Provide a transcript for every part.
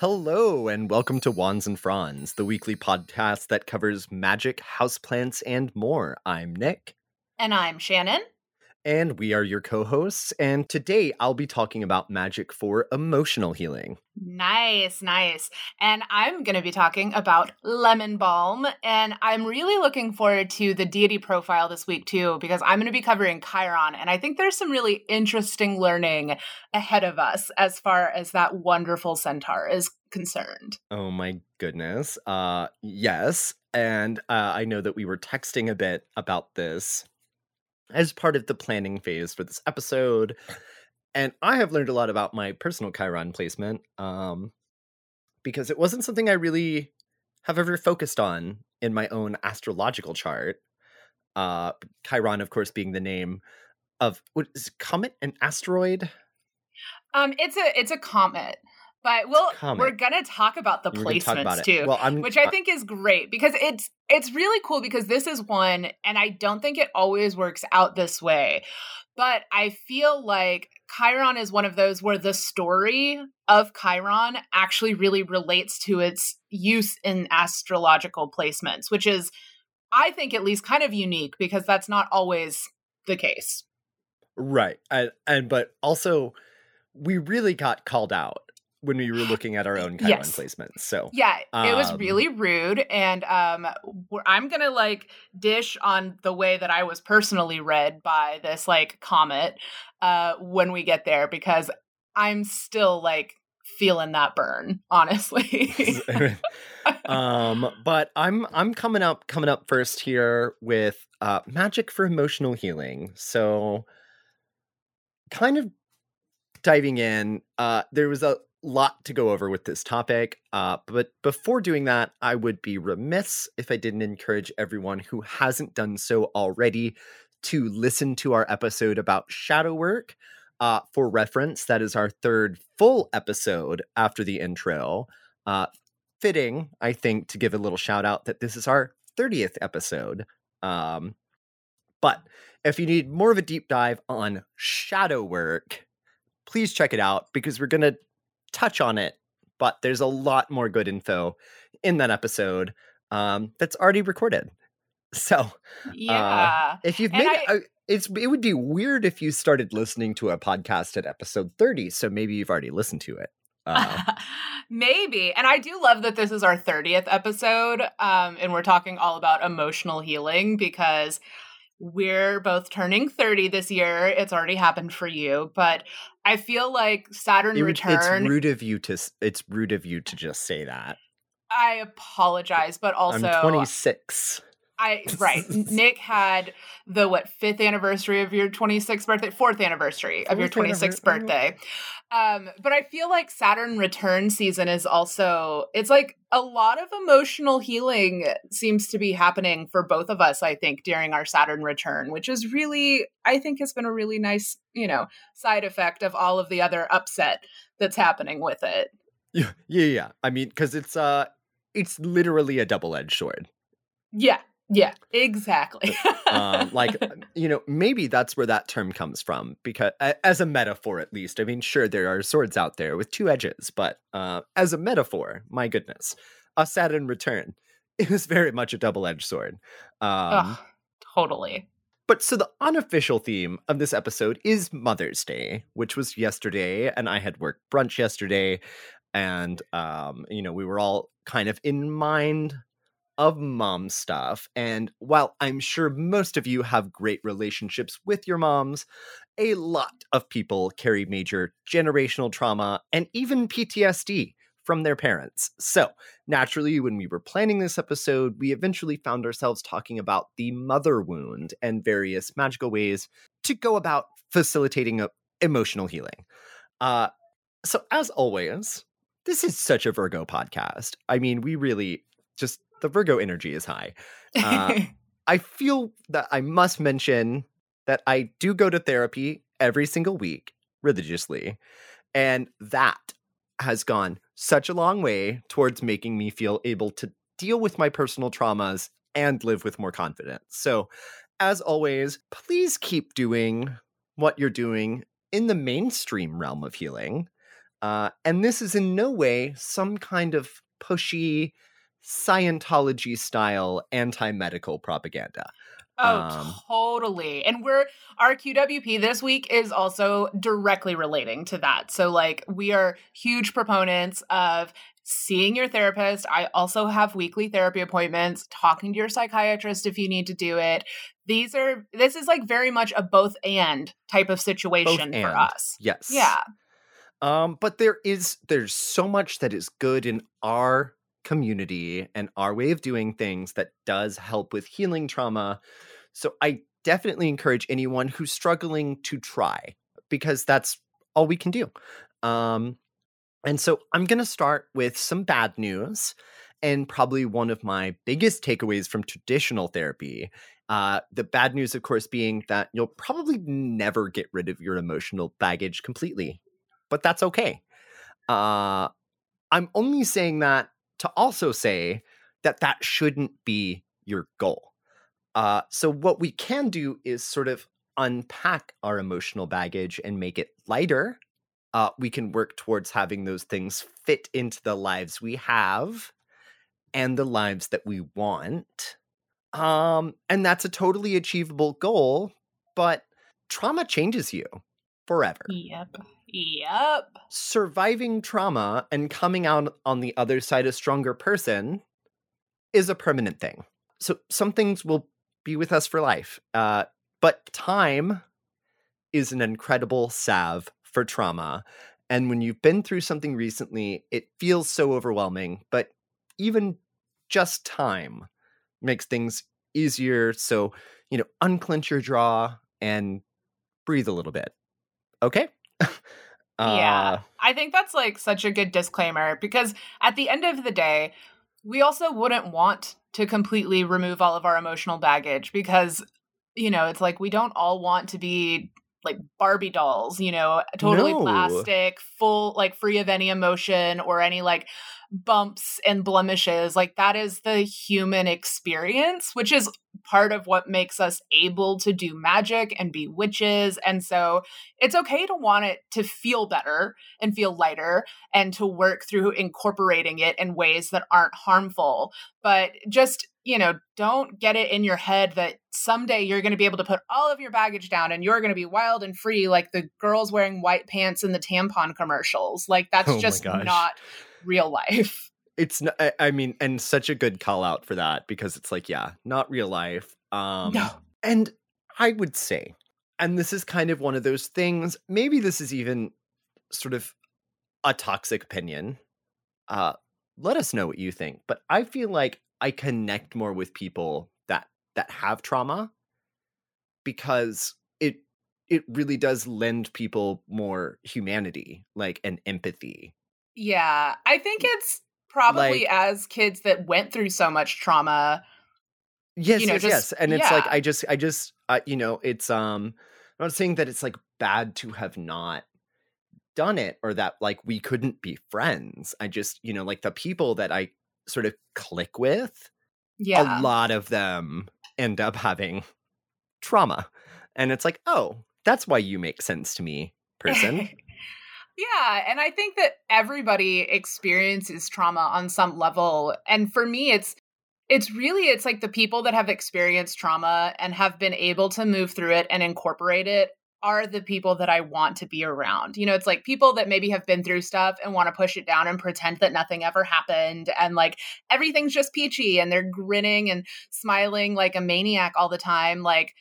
Hello, and welcome to Wands and Fronds, the weekly podcast that covers magic, houseplants, and more. I'm Nick. And I'm Shannon. And we are your co hosts. And today I'll be talking about magic for emotional healing. Nice, nice. And I'm going to be talking about lemon balm. And I'm really looking forward to the deity profile this week, too, because I'm going to be covering Chiron. And I think there's some really interesting learning ahead of us as far as that wonderful centaur is concerned. Oh, my goodness. Uh, yes. And uh, I know that we were texting a bit about this as part of the planning phase for this episode. And I have learned a lot about my personal Chiron placement um, because it wasn't something I really have ever focused on in my own astrological chart. Uh, Chiron, of course, being the name of what is comet an asteroid? Um, it's a it's a comet. But we'll Comment. we're gonna talk about the placements about too, well, which I think is great because it's it's really cool because this is one, and I don't think it always works out this way, but I feel like Chiron is one of those where the story of Chiron actually really relates to its use in astrological placements, which is, I think, at least kind of unique because that's not always the case. Right, and, and but also we really got called out when we were looking at our own Chiron yes. placements. So yeah, it was um really rude, and um, I'm gonna like dish on the way that I was personally read by this like comet uh, when we get there because I'm still like feeling that burn, honestly. um, but I'm I'm coming up coming up first here with uh, magic for emotional healing. So kind of diving in, uh, there was a lot to go over with this topic. Uh, but before doing that, I would be remiss if I didn't encourage everyone who hasn't done so already to listen to our episode about shadow work. Uh, for reference, that is our third full episode after the intro. Uh, fitting, I think, to give a little shout out that this is our 30th episode. Um, but if you need more of a deep dive on shadow work, please check it out because we're going to touch on it, but there's a lot more good info in that episode um, that's already recorded. So, uh, yeah, uh, if you've made I, it, it's it would be weird if you started listening to a podcast at episode 30. So maybe you've already listened to it. Uh, maybe. And I do love that this is our 30th episode. Um, and we're talking all about emotional healing because we're both turning 30 this year. It's already happened for you, but I feel like Saturn it, return It's rude of you to it's rude of you to just say that. I apologize, but also I'm 26. I right. Nick had the what fifth anniversary of your 26th birthday, fourth anniversary of your 26th birthday. Um, but I feel like Saturn return season is also it's like a lot of emotional healing seems to be happening for both of us, I think, during our Saturn return, which is really I think has been a really nice, you know, side effect of all of the other upset that's happening with it. Yeah, yeah, yeah. I mean, because it's uh it's literally a double-edged sword. Yeah, yeah, exactly. um, like, you know, maybe that's where that term comes from, because as a metaphor, at least. I mean, sure, there are swords out there with two edges, but uh, as a metaphor, my goodness, a Saturn return is very much a double edged sword. Um, Ugh, totally. But so the unofficial theme of this episode is Mother's Day, which was yesterday, and I had worked brunch yesterday, and um, you know, we were all kind of in mind of mom stuff. And while I'm sure most of you have great relationships with your moms, a lot of people carry major generational trauma and even PTSD from their parents. So, naturally, when we were planning this episode, we eventually found ourselves talking about the mother wound and various magical ways to go about facilitating emotional healing. Uh, so, as always, this is such a Virgo podcast. I mean, we really just the Virgo energy is high. Uh, I feel that I must mention that I do go to therapy every single week religiously. And that has gone such a long way towards making me feel able to deal with my personal traumas and live with more confidence. So, as always, please keep doing what you're doing in the mainstream realm of healing. Uh, and this is in no way some kind of pushy Scientology style anti medical propaganda. Oh, um, totally. And we're our QWP this week is also directly relating to that. So like we are huge proponents of seeing your therapist. I also have weekly therapy appointments, talking to your psychiatrist if you need to do it. These are this is like very much a both and type of situation for us. Yes. Yeah. Um but there is there's so much that is good in our community and our way of doing things that does help with healing trauma. So I definitely encourage anyone who's struggling to try because that's all we can do. Um, and so I'm going to start with some bad news and probably one of my biggest takeaways from traditional therapy. Uh, the bad news, of course, being that you'll probably never get rid of your emotional baggage completely, but that's okay. Uh, I'm only saying that to also say that that shouldn't be your goal. Uh, so, what we can do is sort of unpack our emotional baggage and make it lighter. Uh, we can work towards having those things fit into the lives we have and the lives that we want. Um, and that's a totally achievable goal, but trauma changes you forever. Yep. Yep. Surviving trauma and coming out on the other side a stronger person is a permanent thing. So some things will be with us for life. Uh, but time is an incredible salve for trauma. And when you've been through something recently, it feels so overwhelming. But even just time makes things easier. So, you know, unclench your jaw and breathe a little bit. Okay? Uh, yeah. I think that's like such a good disclaimer because at the end of the day, we also wouldn't want to completely remove all of our emotional baggage because, you know, it's like we don't all want to be like Barbie dolls, you know, totally no. plastic, full, like free of any emotion or any like bumps and blemishes. Like that is the human experience, which is part of what makes us able to do magic and be witches. And so it's okay to want it to feel better and feel lighter and to work through incorporating it in ways that aren't harmful. But just you know, don't get it in your head that someday you're going to be able to put all of your baggage down and you're going to be wild and free like the girls wearing white pants in the tampon commercials. Like that's oh just not real life. It's not, I mean, and such a good call out for that because it's like, yeah, not real life. Um, no. And I would say, and this is kind of one of those things, maybe this is even sort of a toxic opinion. Uh, let us know what you think. But I feel like I connect more with people that that have trauma because it it really does lend people more humanity, like an empathy. Yeah, I think it's probably like, as kids that went through so much trauma. Yes, you know, yes, just, yes. And it's yeah. like I just I just uh, you know, it's um I'm not saying that it's like bad to have not done it or that like we couldn't be friends. I just, you know, like the people that I sort of click with, yeah. a lot of them end up having trauma. And it's like, oh, that's why you make sense to me, person. Yeah. And I think that everybody experiences trauma on some level. And for me, it's it's really it's like the people that have experienced trauma and have been able to move through it and incorporate it are the people that I want to be around. You know, it's like people that maybe have been through stuff and want to push it down and pretend that nothing ever happened and like everything's just peachy and they're grinning and smiling like a maniac all the time. Like,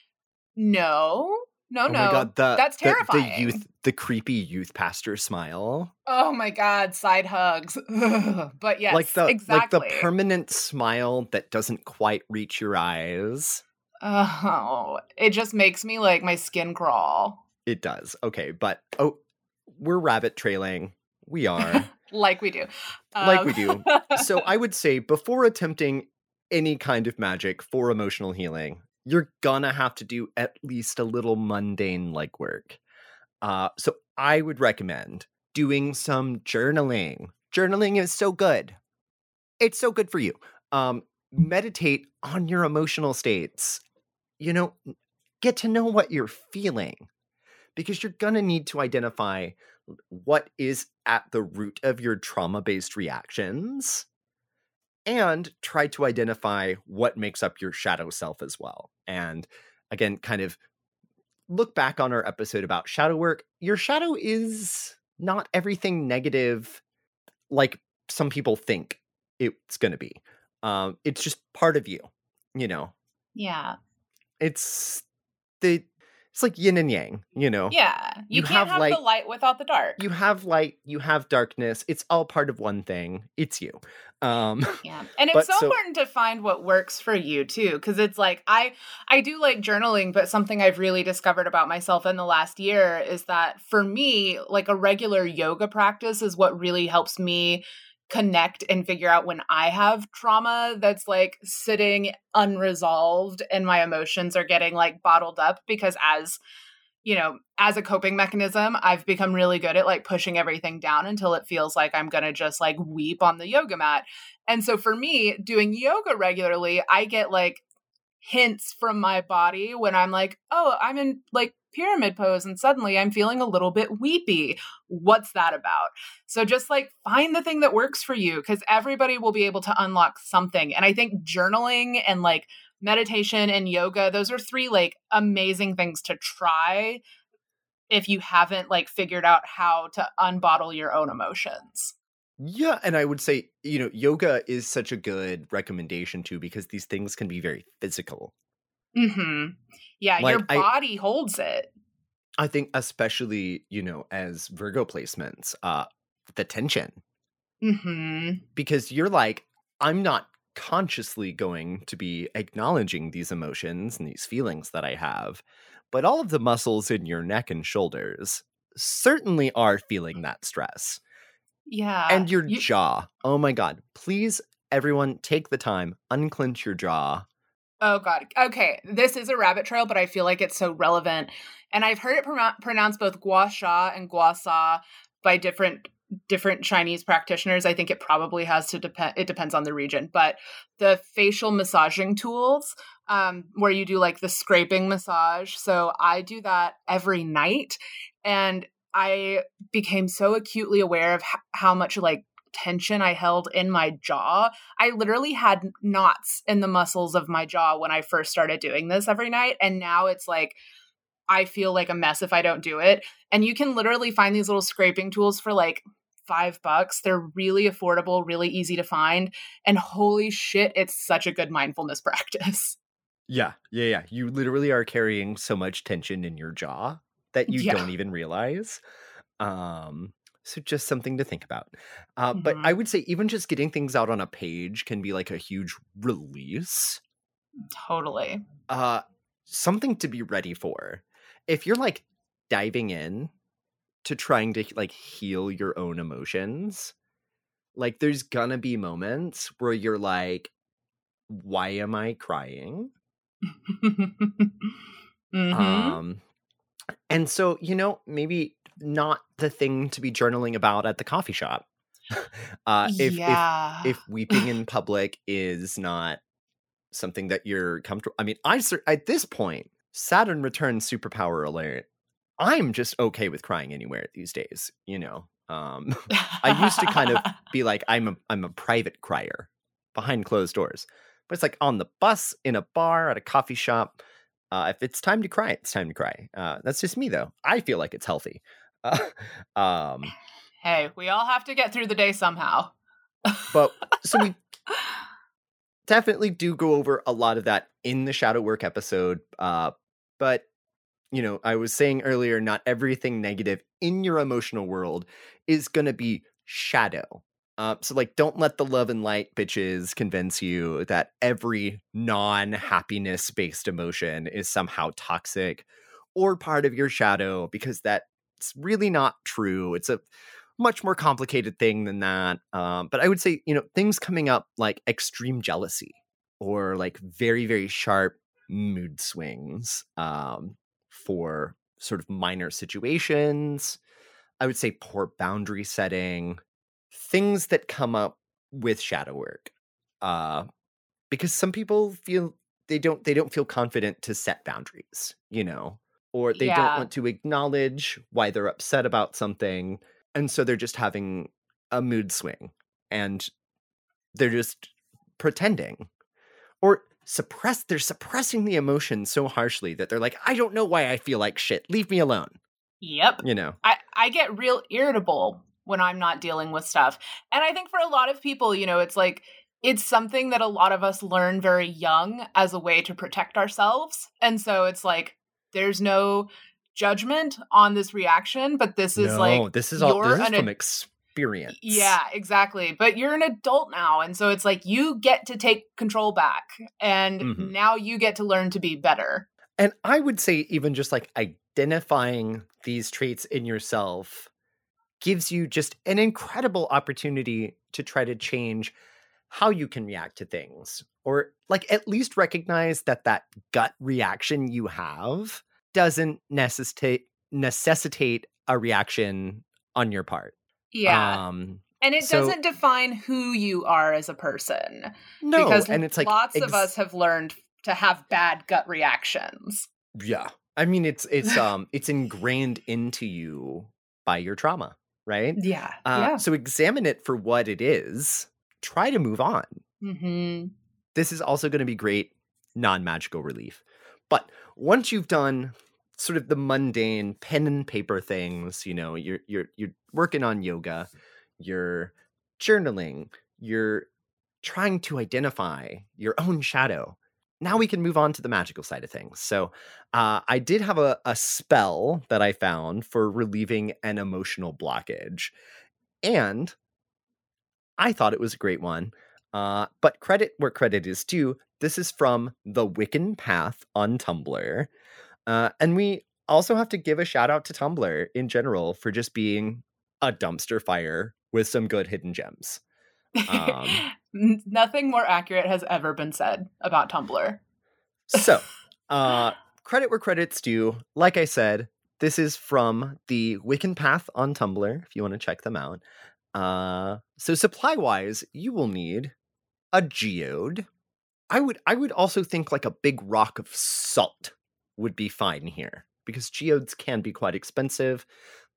no, no, oh no. God, the, That's terrifying. The, the, youth, the creepy youth pastor smile. Oh my God, side hugs. but yes, like the, exactly. Like the permanent smile that doesn't quite reach your eyes. Oh, it just makes me like my skin crawl. It does. Okay, but oh, we're rabbit trailing. We are. like we do. Um... Like we do. So I would say before attempting any kind of magic for emotional healing, you're gonna have to do at least a little mundane legwork. Uh, so I would recommend doing some journaling. Journaling is so good. It's so good for you. Um, meditate on your emotional states you know, get to know what you're feeling because you're going to need to identify what is at the root of your trauma based reactions and try to identify what makes up your shadow self as well. And again, kind of look back on our episode about shadow work. Your shadow is not everything negative like some people think it's going to be. Um, it's just part of you, you know. Yeah. It's the it's like yin and yang, you know. Yeah, you, you can't have, have light, the light without the dark. You have light, you have darkness. It's all part of one thing. It's you. Um, yeah, and it's so, so important to find what works for you too, because it's like I I do like journaling, but something I've really discovered about myself in the last year is that for me, like a regular yoga practice is what really helps me connect and figure out when I have trauma that's like sitting unresolved and my emotions are getting like bottled up because as you know, as a coping mechanism, I've become really good at like pushing everything down until it feels like I'm going to just like weep on the yoga mat. And so for me, doing yoga regularly, I get like hints from my body when I'm like, oh, I'm in like pyramid pose and suddenly I'm feeling a little bit weepy. What's that about? So just like find the thing that works for you because everybody will be able to unlock something. And I think journaling and like meditation and yoga, those are three like amazing things to try if you haven't like figured out how to unbottle your own emotions. Yeah, and I would say, you know, yoga is such a good recommendation too because these things can be very physical. Mhm. Yeah, like, your body I, holds it. I think especially, you know, as Virgo placements, uh the tension. Mhm. Because you're like I'm not consciously going to be acknowledging these emotions and these feelings that I have, but all of the muscles in your neck and shoulders certainly are feeling that stress. Yeah. And your you... jaw. Oh my God. Please, everyone, take the time, unclench your jaw. Oh God. Okay. This is a rabbit trail, but I feel like it's so relevant. And I've heard it pronounced both gua sha and gua sa by different different Chinese practitioners. I think it probably has to depend. It depends on the region, but the facial massaging tools, um, where you do like the scraping massage. So I do that every night, and I became so acutely aware of h- how much like tension I held in my jaw. I literally had knots in the muscles of my jaw when I first started doing this every night. And now it's like, I feel like a mess if I don't do it. And you can literally find these little scraping tools for like five bucks. They're really affordable, really easy to find. And holy shit, it's such a good mindfulness practice. Yeah, yeah, yeah. You literally are carrying so much tension in your jaw that you yeah. don't even realize. Um, so just something to think about. Uh, mm-hmm. But I would say even just getting things out on a page can be like a huge release. Totally. Uh, something to be ready for. If you're like diving in to trying to like heal your own emotions, like there's gonna be moments where you're like, why am I crying? mm-hmm. Um and so, you know, maybe not the thing to be journaling about at the coffee shop. uh, if, yeah. if if weeping in public is not something that you're comfortable, I mean, I at this point, Saturn returns superpower alert. I'm just okay with crying anywhere these days. You know, um, I used to kind of be like, I'm a I'm a private crier behind closed doors, but it's like on the bus, in a bar, at a coffee shop. Uh, if it's time to cry, it's time to cry. Uh, that's just me, though. I feel like it's healthy. Uh, um, hey, we all have to get through the day somehow. but so we definitely do go over a lot of that in the shadow work episode. Uh, but you know, I was saying earlier, not everything negative in your emotional world is going to be shadow. Uh, so, like, don't let the love and light bitches convince you that every non happiness based emotion is somehow toxic or part of your shadow, because that's really not true. It's a much more complicated thing than that. Um, but I would say, you know, things coming up like extreme jealousy or like very, very sharp mood swings um, for sort of minor situations. I would say poor boundary setting things that come up with shadow work uh because some people feel they don't they don't feel confident to set boundaries you know or they yeah. don't want to acknowledge why they're upset about something. And so they're just having a mood swing and they're just pretending or suppress they're suppressing the emotion so harshly that they're like i don't know why i feel like shit leave me alone yep you know i i get real irritable when i'm not dealing with stuff and i think for a lot of people you know it's like it's something that a lot of us learn very young as a way to protect ourselves and so it's like there's no judgment on this reaction but this is no, like this is all this is from experience. Yeah, exactly. But you're an adult now. And so it's like you get to take control back. And mm-hmm. now you get to learn to be better. And I would say, even just like identifying these traits in yourself gives you just an incredible opportunity to try to change how you can react to things or like at least recognize that that gut reaction you have doesn't necessitate necessitate a reaction on your part yeah. Um, and it so, doesn't define who you are as a person. No, because and it's like lots ex- of us have learned to have bad gut reactions. Yeah. I mean it's it's um it's ingrained into you by your trauma, right? Yeah. Uh, yeah. So examine it for what it is. Try to move on. Mm-hmm. This is also going to be great non magical relief. But once you've done sort of the mundane pen and paper things you know you're you're you're working on yoga you're journaling you're trying to identify your own shadow now we can move on to the magical side of things so uh, i did have a, a spell that i found for relieving an emotional blockage and i thought it was a great one uh, but credit where credit is due this is from the wiccan path on tumblr uh, and we also have to give a shout out to Tumblr in general for just being a dumpster fire with some good hidden gems. Um, Nothing more accurate has ever been said about Tumblr. so, uh, credit where credit's due. Like I said, this is from the Wiccan Path on Tumblr, if you want to check them out. Uh, so supply wise, you will need a geode. I would I would also think like a big rock of salt would be fine here because geodes can be quite expensive,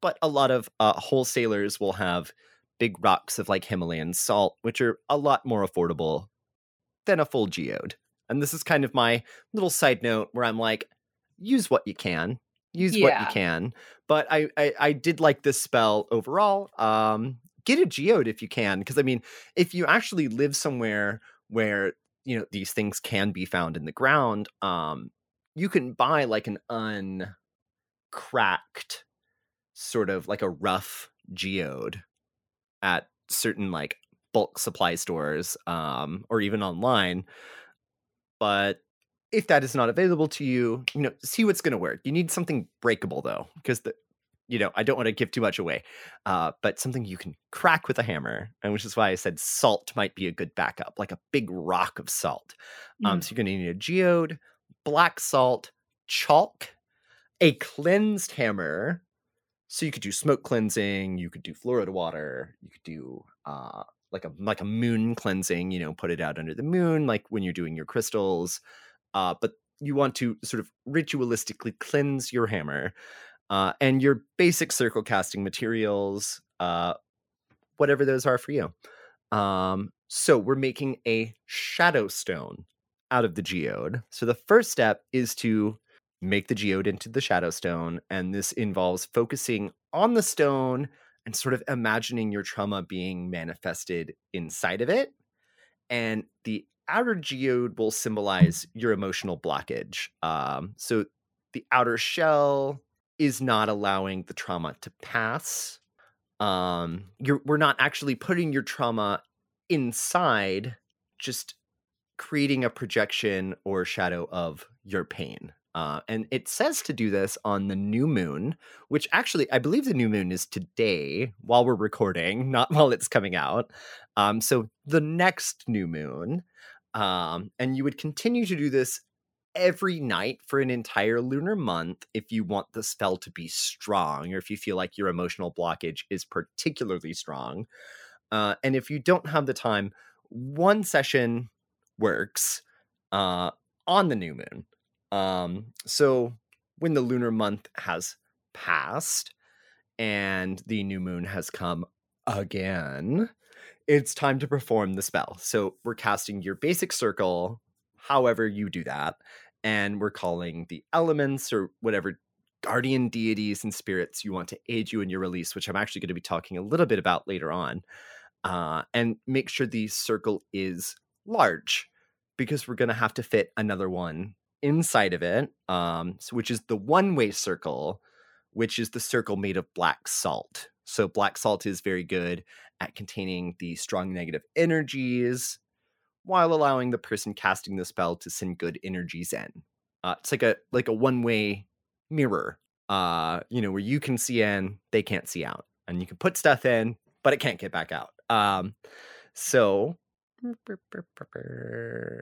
but a lot of uh, wholesalers will have big rocks of like Himalayan salt, which are a lot more affordable than a full geode. And this is kind of my little side note where I'm like, use what you can, use yeah. what you can. But I, I, I did like this spell overall. Um, get a geode if you can, because I mean, if you actually live somewhere where you know these things can be found in the ground, um, you can buy like an uncracked sort of like a rough geode at certain like bulk supply stores um or even online but if that is not available to you you know see what's going to work you need something breakable though because the you know i don't want to give too much away uh but something you can crack with a hammer and which is why i said salt might be a good backup like a big rock of salt um mm. so you're going to need a geode black salt, chalk, a cleansed hammer. So you could do smoke cleansing, you could do Florida water, you could do uh, like a like a moon cleansing, you know, put it out under the moon, like when you're doing your crystals. Uh, but you want to sort of ritualistically cleanse your hammer uh, and your basic circle casting materials, uh, whatever those are for you. Um, so we're making a shadow stone out of the geode. So the first step is to make the geode into the shadow stone. And this involves focusing on the stone and sort of imagining your trauma being manifested inside of it. And the outer geode will symbolize your emotional blockage. Um, so the outer shell is not allowing the trauma to pass. Um, we're not actually putting your trauma inside, just creating a projection or shadow of your pain. Uh, and it says to do this on the new moon, which actually I believe the new moon is today while we're recording, not while it's coming out. Um, so the next new moon, um, and you would continue to do this every night for an entire lunar month if you want the spell to be strong or if you feel like your emotional blockage is particularly strong. Uh, and if you don't have the time, one session works uh, on the new moon. Um, so when the lunar month has passed and the new moon has come again, it's time to perform the spell. So we're casting your basic circle, however you do that, and we're calling the elements or whatever guardian deities and spirits you want to aid you in your release, which I'm actually going to be talking a little bit about later on. Uh, and make sure the circle is large because we're going to have to fit another one inside of it, um, so, which is the one way circle, which is the circle made of black salt. So, black salt is very good at containing the strong negative energies while allowing the person casting the spell to send good energies in. Uh, it's like a like a one way mirror, uh, you know, where you can see in, they can't see out, and you can put stuff in, but it can't get back out. Um, so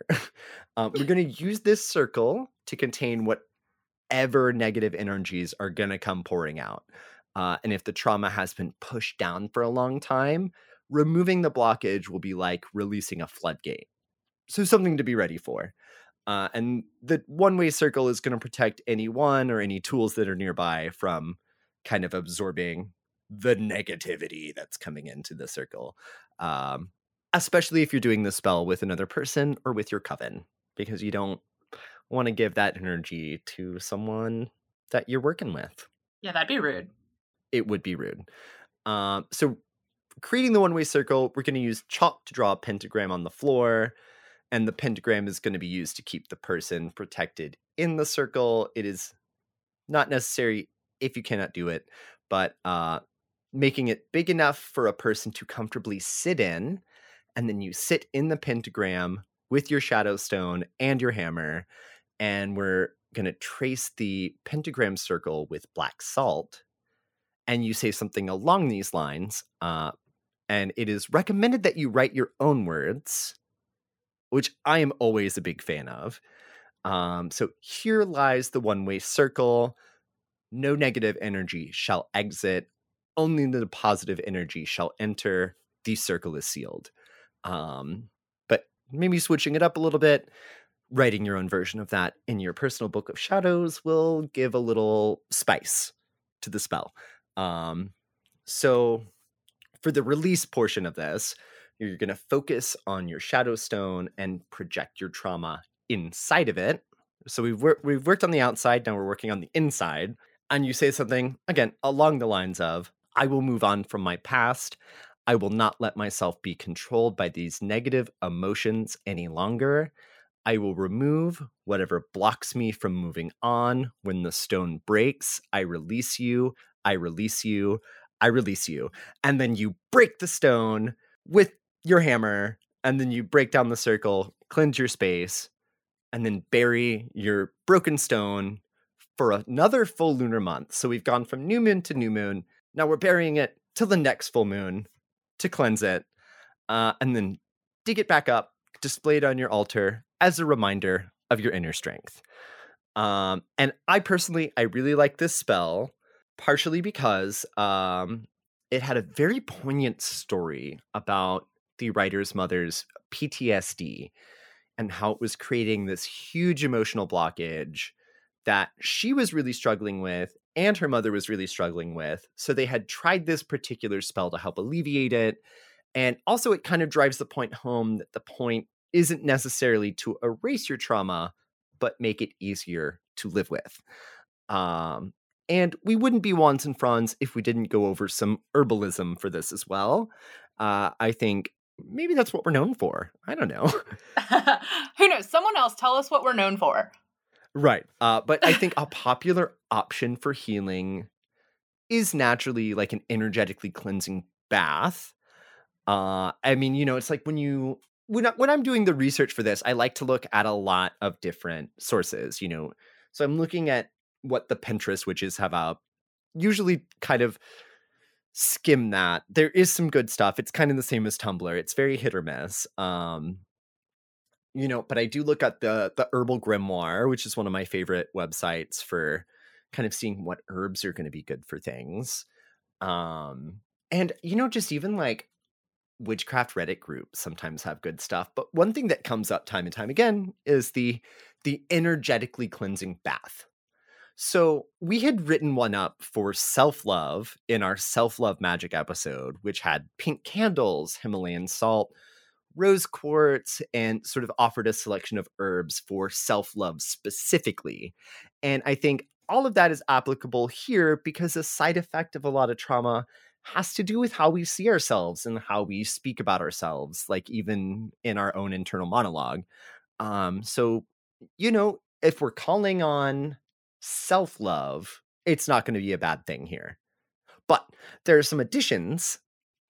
um, we're going to use this circle to contain whatever negative energies are going to come pouring out. Uh, and if the trauma has been pushed down for a long time, removing the blockage will be like releasing a floodgate. So, something to be ready for. Uh, and the one way circle is going to protect anyone or any tools that are nearby from kind of absorbing the negativity that's coming into the circle. Um, especially if you're doing the spell with another person or with your coven, because you don't want to give that energy to someone that you're working with. Yeah, that'd be rude. It would be rude. Um, so, creating the one way circle, we're going to use chalk to draw a pentagram on the floor and the pentagram is going to be used to keep the person protected in the circle. It is not necessary if you cannot do it, but uh, making it big enough for a person to comfortably sit in, and then you sit in the pentagram with your shadow stone and your hammer, and we're going to trace the pentagram circle with black salt. And you say something along these lines, uh, and it is recommended that you write your own words which I am always a big fan of. Um, so here lies the one way circle. No negative energy shall exit, only the positive energy shall enter. The circle is sealed. Um, but maybe switching it up a little bit, writing your own version of that in your personal book of shadows will give a little spice to the spell. Um, so for the release portion of this, you're going to focus on your shadow stone and project your trauma inside of it. So we've wor- we've worked on the outside, now we're working on the inside. And you say something again along the lines of, "I will move on from my past. I will not let myself be controlled by these negative emotions any longer. I will remove whatever blocks me from moving on. When the stone breaks, I release you. I release you. I release you. And then you break the stone with your hammer and then you break down the circle, cleanse your space, and then bury your broken stone for another full lunar month. So we've gone from new moon to new moon. Now we're burying it till the next full moon to cleanse it, uh, and then dig it back up, display it on your altar as a reminder of your inner strength. Um, and I personally, I really like this spell, partially because um, it had a very poignant story about the writer's mother's PTSD and how it was creating this huge emotional blockage that she was really struggling with and her mother was really struggling with. So they had tried this particular spell to help alleviate it. And also, it kind of drives the point home that the point isn't necessarily to erase your trauma, but make it easier to live with. Um, and we wouldn't be Wands and Fronds if we didn't go over some herbalism for this as well. Uh, I think maybe that's what we're known for. I don't know. Who knows? Someone else tell us what we're known for. Right. Uh, but I think a popular option for healing is naturally like an energetically cleansing bath. Uh, I mean, you know, it's like when you when I, when I'm doing the research for this, I like to look at a lot of different sources. You know, so I'm looking at what the Pinterest witches have out. Usually, kind of skim that. There is some good stuff. It's kind of the same as Tumblr. It's very hit or miss. Um, you know, but I do look at the the Herbal Grimoire, which is one of my favorite websites for kind of seeing what herbs are going to be good for things. Um, and you know, just even like witchcraft Reddit groups sometimes have good stuff. But one thing that comes up time and time again is the the energetically cleansing bath. So we had written one up for self love in our self love magic episode, which had pink candles, Himalayan salt, rose quartz, and sort of offered a selection of herbs for self love specifically. And I think all of that is applicable here because a side effect of a lot of trauma has to do with how we see ourselves and how we speak about ourselves, like even in our own internal monologue. Um, so, you know, if we're calling on self love, it's not going to be a bad thing here. But there are some additions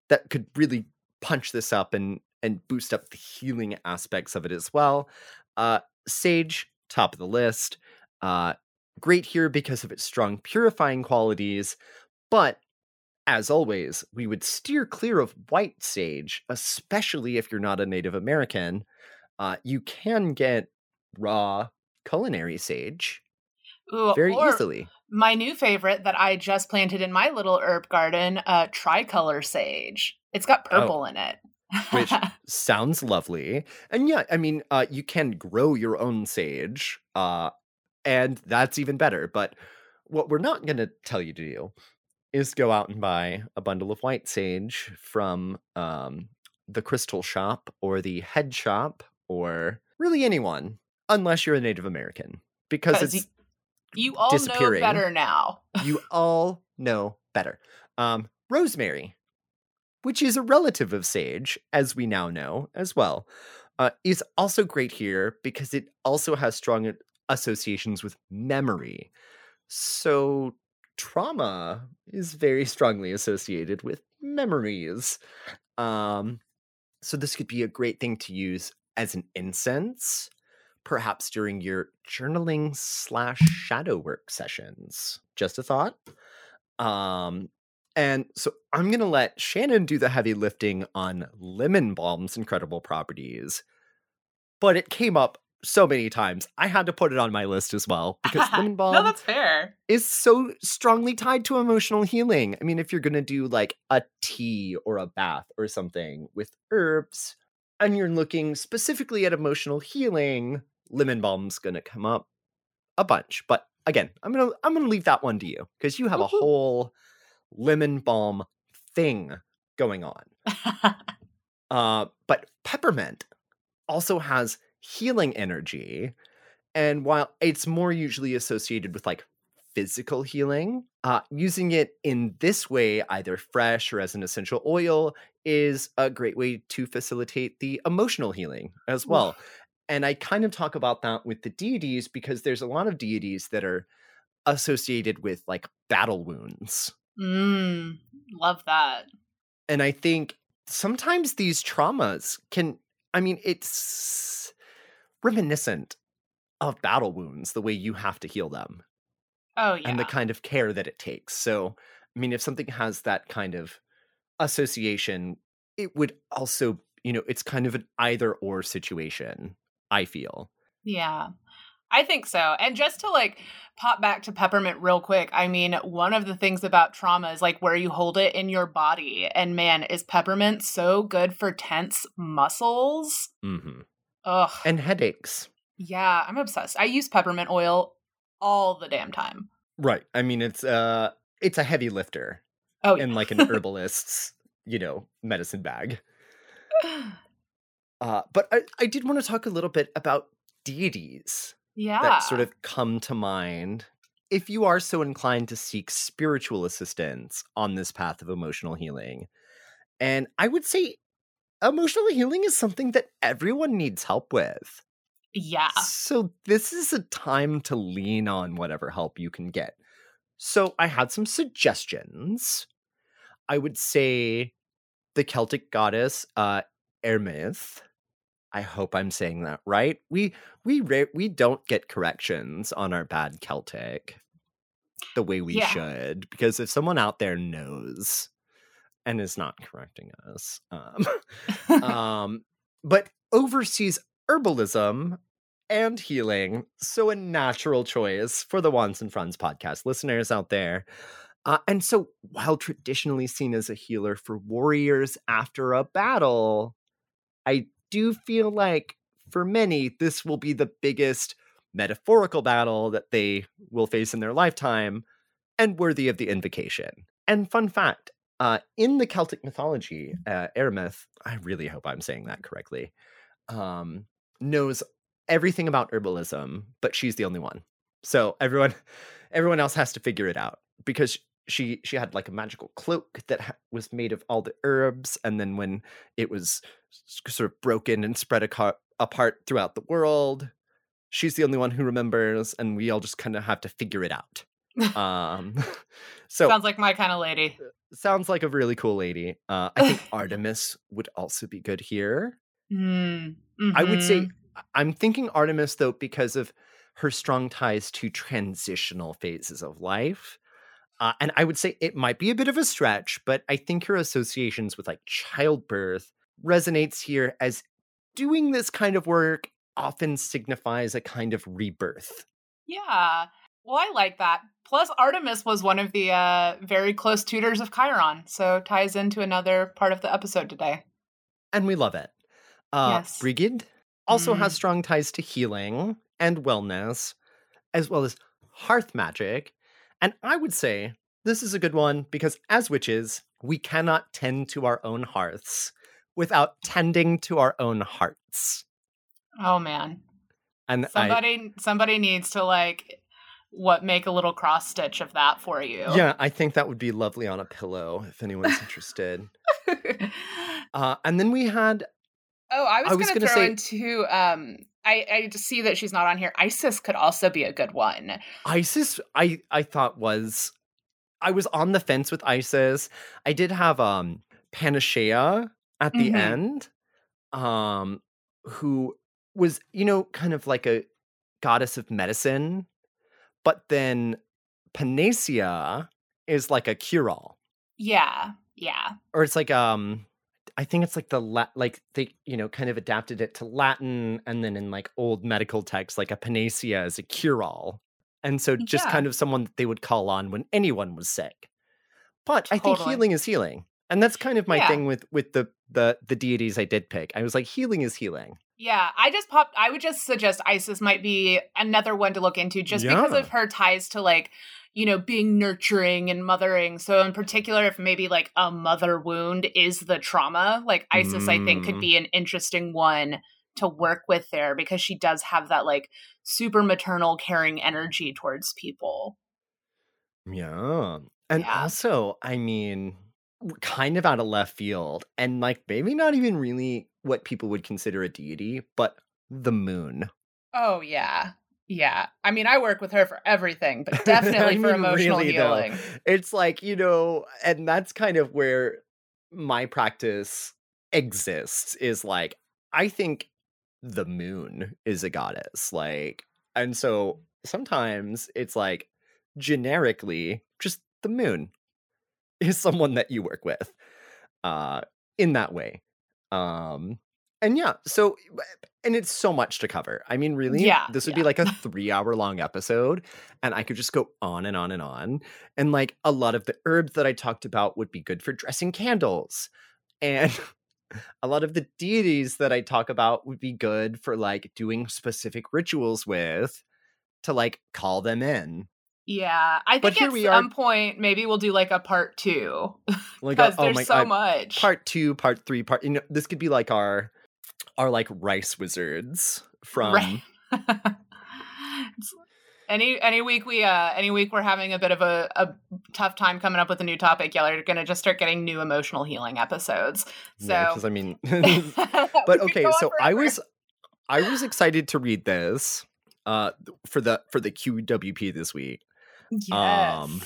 that could really punch this up and and boost up the healing aspects of it as well. Uh, sage, top of the list. Uh, great here because of its strong purifying qualities, but as always, we would steer clear of white sage, especially if you're not a Native American. Uh, you can get raw culinary sage Ooh, very easily. My new favorite that I just planted in my little herb garden, uh, tricolor sage. It's got oh. purple oh, in it. Which sounds lovely. And yeah, I mean, uh, you can grow your own sage, uh, and that's even better. But what we're not going to tell you to do is go out and buy a bundle of white sage from um, the crystal shop or the head shop or really anyone, unless you're a Native American, because it's you, you all know better now. you all know better. Um, rosemary, which is a relative of sage, as we now know as well, uh, is also great here because it also has strong associations with memory. So trauma is very strongly associated with memories. Um, so this could be a great thing to use as an incense, perhaps during your journaling slash shadow work sessions. Just a thought. Um, and so I'm going to let Shannon do the heavy lifting on lemon balm's incredible properties. But it came up so many times. I had to put it on my list as well because lemon balm no, that's fair. is so strongly tied to emotional healing. I mean, if you're gonna do like a tea or a bath or something with herbs, and you're looking specifically at emotional healing, lemon balm's gonna come up a bunch. But again, I'm gonna I'm gonna leave that one to you because you have a whole lemon balm thing going on. uh, but peppermint also has healing energy. And while it's more usually associated with like physical healing, uh, using it in this way, either fresh or as an essential oil, is a great way to facilitate the emotional healing as well. And I kind of talk about that with the deities because there's a lot of deities that are associated with like battle wounds. Mm, love that. And I think sometimes these traumas can, I mean, it's reminiscent of battle wounds, the way you have to heal them. Oh, yeah. And the kind of care that it takes. So, I mean, if something has that kind of association, it would also, you know, it's kind of an either or situation, I feel. Yeah. I think so. And just to like pop back to peppermint real quick, I mean, one of the things about trauma is like where you hold it in your body. And man, is peppermint so good for tense muscles? Mm-hmm. Ugh. And headaches. Yeah, I'm obsessed. I use peppermint oil all the damn time. Right. I mean, it's uh it's a heavy lifter. Oh, yeah. in like an herbalist's, you know, medicine bag. Uh, but I, I did want to talk a little bit about deities yeah. that sort of come to mind if you are so inclined to seek spiritual assistance on this path of emotional healing. And I would say emotional healing is something that everyone needs help with. Yeah. So this is a time to lean on whatever help you can get. So I had some suggestions. I would say the Celtic goddess uh Eirmith. I hope I'm saying that right. We we we don't get corrections on our bad Celtic the way we yeah. should because if someone out there knows and is not correcting us. Um, um, but oversees herbalism and healing. So a natural choice for the Wands and Fronds podcast listeners out there. Uh, and so, while traditionally seen as a healer for warriors after a battle, I do feel like for many, this will be the biggest metaphorical battle that they will face in their lifetime and worthy of the invocation. And fun fact uh, in the Celtic mythology, uh, Aramith, I really hope I'm saying that correctly, um, knows everything about herbalism, but she's the only one. So everyone, everyone else has to figure it out because she she had like a magical cloak that ha- was made of all the herbs, and then when it was sort of broken and spread aca- apart throughout the world, she's the only one who remembers, and we all just kind of have to figure it out. um, so sounds like my kind of lady. Uh, sounds like a really cool lady. Uh, I think Artemis would also be good here. Mm, mm-hmm. I would say mm-hmm. I'm thinking Artemis though because of her strong ties to transitional phases of life. Uh, and I would say it might be a bit of a stretch, but I think her associations with like childbirth resonates here as doing this kind of work often signifies a kind of rebirth. Yeah. Well, I like that. Plus, Artemis was one of the uh, very close tutors of Chiron, so ties into another part of the episode today. And we love it. Uh, yes. Brigid also mm. has strong ties to healing and wellness, as well as hearth magic. And I would say this is a good one because as witches, we cannot tend to our own hearths without tending to our own hearts. Oh man. And somebody I, somebody needs to like what make a little cross stitch of that for you. Yeah, I think that would be lovely on a pillow if anyone's interested. uh, and then we had. Oh, I was, was going to throw say, into. Um, I I see that she's not on here. Isis could also be a good one. Isis, I I thought was. I was on the fence with Isis. I did have um Panacea at the mm-hmm. end, um, who was you know kind of like a goddess of medicine but then Panacea is like a cure all. Yeah, yeah. Or it's like um I think it's like the la- like they you know kind of adapted it to Latin and then in like old medical texts like a panacea is a cure all. And so just yeah. kind of someone that they would call on when anyone was sick. But totally. I think healing is healing. And that's kind of my yeah. thing with with the the the deities I did pick. I was like healing is healing. Yeah, I just popped. I would just suggest Isis might be another one to look into just yeah. because of her ties to like, you know, being nurturing and mothering. So, in particular, if maybe like a mother wound is the trauma, like Isis, mm. I think could mm. be an interesting one to work with there because she does have that like super maternal, caring energy towards people. Yeah. And yeah. also, I mean, kind of out of left field and like maybe not even really what people would consider a deity, but the moon. Oh yeah. Yeah. I mean, I work with her for everything, but definitely for mean, emotional really, healing. Though, it's like, you know, and that's kind of where my practice exists is like I think the moon is a goddess. Like and so sometimes it's like generically just the moon is someone that you work with uh in that way um and yeah so and it's so much to cover i mean really yeah this would yeah. be like a three hour long episode and i could just go on and on and on and like a lot of the herbs that i talked about would be good for dressing candles and a lot of the deities that i talk about would be good for like doing specific rituals with to like call them in yeah, I think at some point maybe we'll do like a part two like because oh there's my, so much. Part two, part three, part. You know, this could be like our our like rice wizards from. Right. any any week we uh any week we're having a bit of a, a tough time coming up with a new topic y'all are gonna just start getting new emotional healing episodes so yeah, i mean but okay so i was i was excited to read this uh for the for the qwp this week um, yes. Um,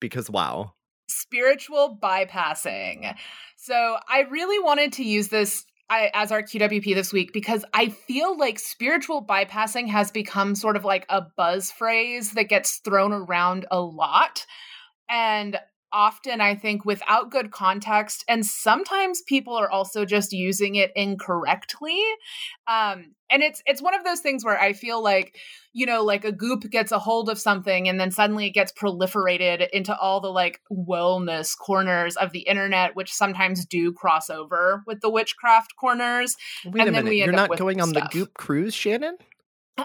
because wow. Spiritual bypassing. So I really wanted to use this I, as our QWP this week because I feel like spiritual bypassing has become sort of like a buzz phrase that gets thrown around a lot. And often I think without good context, and sometimes people are also just using it incorrectly. Um, and it's it's one of those things where I feel like you know, like a goop gets a hold of something and then suddenly it gets proliferated into all the like wellness corners of the internet, which sometimes do cross over with the witchcraft corners. Wait and a minute, you're not going on the goop cruise, Shannon?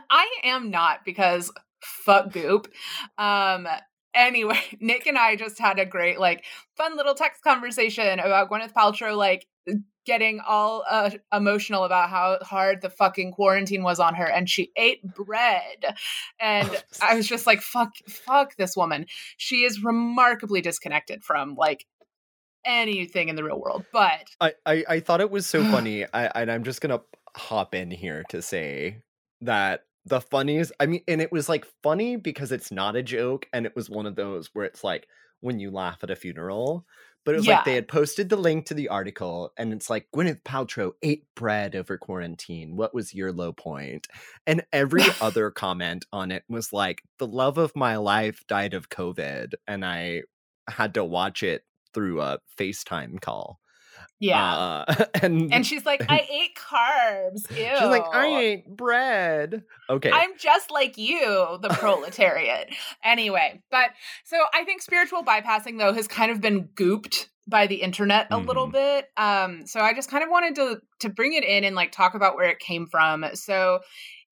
I am not because fuck goop. Um anyway, Nick and I just had a great like fun little text conversation about Gwyneth Paltrow like getting all uh, emotional about how hard the fucking quarantine was on her and she ate bread. And i was just like fuck fuck this woman. She is remarkably disconnected from like anything in the real world but i i, I thought it was so funny I, and i'm just gonna hop in here to say that the funniest i mean and it was like funny because it's not a joke and it was one of those where it's like when you laugh at a funeral but it was yeah. like they had posted the link to the article and it's like Gwyneth Paltrow ate bread over quarantine. What was your low point? And every other comment on it was like the love of my life died of COVID and I had to watch it through a FaceTime call. Yeah. Uh, and and she's like, I ate carbs. Ew. She's like, I ate bread. Okay. I'm just like you, the proletariat. anyway, but so I think spiritual bypassing though has kind of been gooped by the internet a mm-hmm. little bit. Um, so I just kind of wanted to to bring it in and like talk about where it came from. So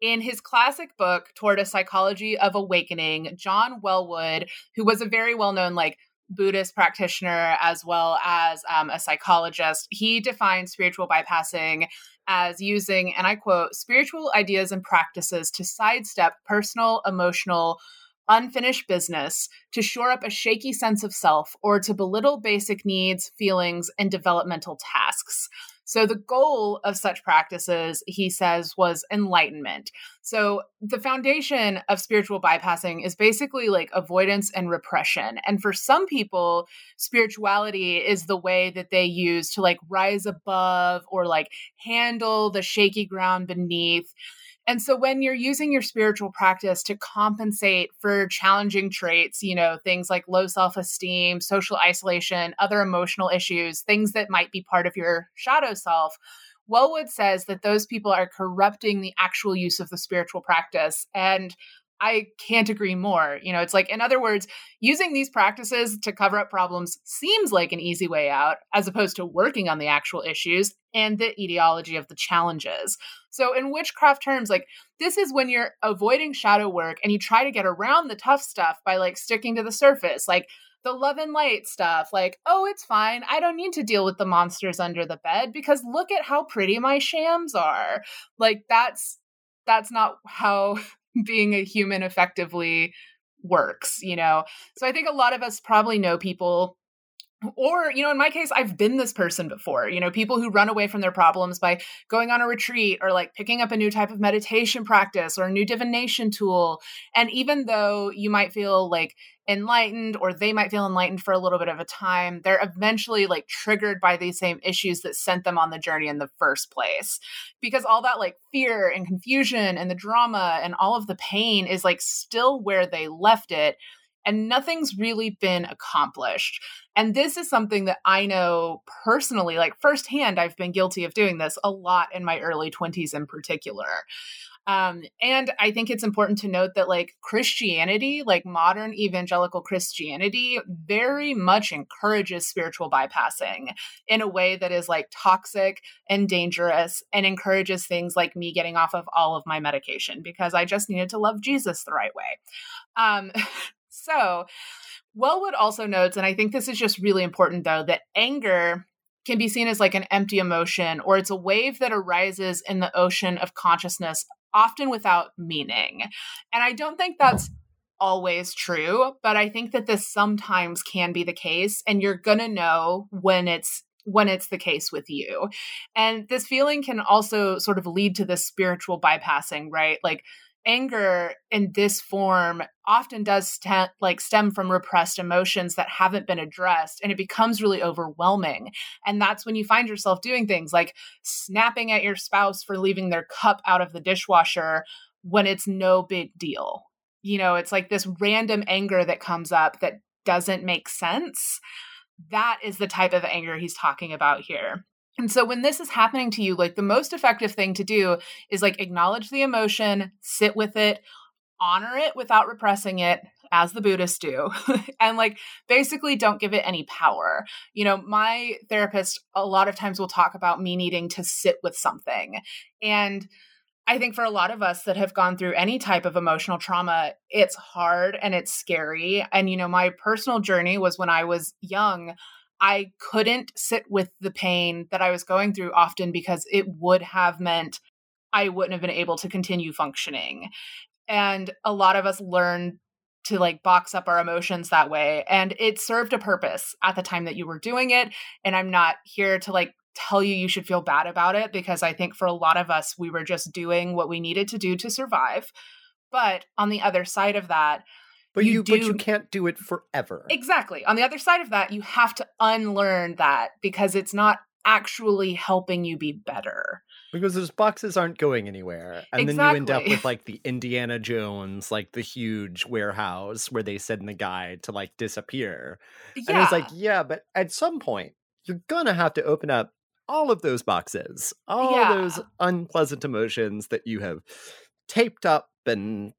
in his classic book, Toward a Psychology of Awakening, John Welwood, who was a very well known like Buddhist practitioner as well as um, a psychologist. He defines spiritual bypassing as using, and I quote, spiritual ideas and practices to sidestep personal, emotional, unfinished business, to shore up a shaky sense of self, or to belittle basic needs, feelings, and developmental tasks. So, the goal of such practices, he says, was enlightenment. So, the foundation of spiritual bypassing is basically like avoidance and repression. And for some people, spirituality is the way that they use to like rise above or like handle the shaky ground beneath. And so when you're using your spiritual practice to compensate for challenging traits, you know, things like low self esteem, social isolation, other emotional issues, things that might be part of your shadow self, Welwood says that those people are corrupting the actual use of the spiritual practice. And I can't agree more. You know, it's like, in other words, using these practices to cover up problems seems like an easy way out, as opposed to working on the actual issues and the etiology of the challenges. So, in witchcraft terms, like this is when you're avoiding shadow work and you try to get around the tough stuff by like sticking to the surface, like the love and light stuff. Like, oh, it's fine. I don't need to deal with the monsters under the bed because look at how pretty my shams are. Like, that's that's not how being a human effectively works, you know? So I think a lot of us probably know people or you know in my case i've been this person before you know people who run away from their problems by going on a retreat or like picking up a new type of meditation practice or a new divination tool. And even though you might feel like enlightened or they might feel enlightened for a little bit of a time they're eventually like triggered by these same issues that sent them on the journey in the first place. Because all that like fear and confusion and the drama and all of the pain is like still where they left it and nothing's really been accomplished. And this is something that I know personally, like firsthand, I've been guilty of doing this a lot in my early 20s in particular. Um, and I think it's important to note that, like, Christianity, like modern evangelical Christianity, very much encourages spiritual bypassing in a way that is like toxic and dangerous and encourages things like me getting off of all of my medication because I just needed to love Jesus the right way. Um, so, Welwood also notes, and I think this is just really important though, that anger can be seen as like an empty emotion or it's a wave that arises in the ocean of consciousness, often without meaning. And I don't think that's always true, but I think that this sometimes can be the case and you're going to know when it's when it's the case with you. And this feeling can also sort of lead to this spiritual bypassing, right? Like anger in this form often does stem, like stem from repressed emotions that haven't been addressed and it becomes really overwhelming. And that's when you find yourself doing things like snapping at your spouse for leaving their cup out of the dishwasher when it's no big deal. You know it's like this random anger that comes up that doesn't make sense. That is the type of anger he's talking about here and so when this is happening to you, like the most effective thing to do is like acknowledge the emotion, sit with it, honor it without repressing it as the buddhists do and like basically don't give it any power you know my therapist a lot of times will talk about me needing to sit with something and I think for a lot of us that have gone through any type of emotional trauma, it's hard and it's scary. And, you know, my personal journey was when I was young, I couldn't sit with the pain that I was going through often because it would have meant I wouldn't have been able to continue functioning. And a lot of us learn to like box up our emotions that way. And it served a purpose at the time that you were doing it. And I'm not here to like tell you you should feel bad about it because I think for a lot of us, we were just doing what we needed to do to survive. But on the other side of that, but you, you do, but you can't do it forever. Exactly. On the other side of that, you have to unlearn that because it's not actually helping you be better. Because those boxes aren't going anywhere. And exactly. then you end up with like the Indiana Jones, like the huge warehouse where they send the guy to like disappear. Yeah. And it's like, yeah, but at some point, you're gonna have to open up all of those boxes, all yeah. those unpleasant emotions that you have taped up and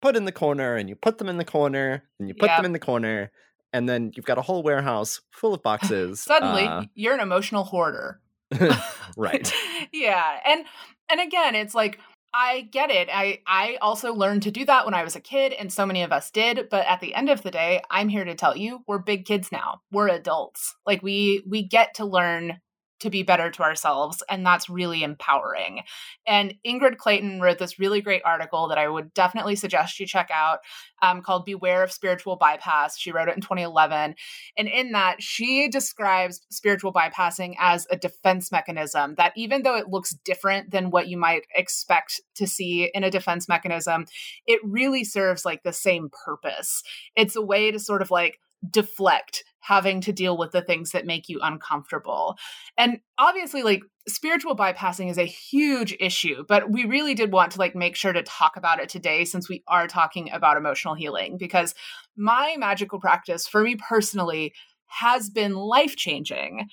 put in the corner, and you put them in the corner, and you put them in the corner, and then you've got a whole warehouse full of boxes. Suddenly, uh, you're an emotional hoarder. right. yeah, and and again, it's like I get it. I I also learned to do that when I was a kid and so many of us did, but at the end of the day, I'm here to tell you, we're big kids now. We're adults. Like we we get to learn to be better to ourselves. And that's really empowering. And Ingrid Clayton wrote this really great article that I would definitely suggest you check out um, called Beware of Spiritual Bypass. She wrote it in 2011. And in that, she describes spiritual bypassing as a defense mechanism that even though it looks different than what you might expect to see in a defense mechanism, it really serves like the same purpose. It's a way to sort of like deflect having to deal with the things that make you uncomfortable. And obviously like spiritual bypassing is a huge issue, but we really did want to like make sure to talk about it today since we are talking about emotional healing because my magical practice for me personally has been life-changing.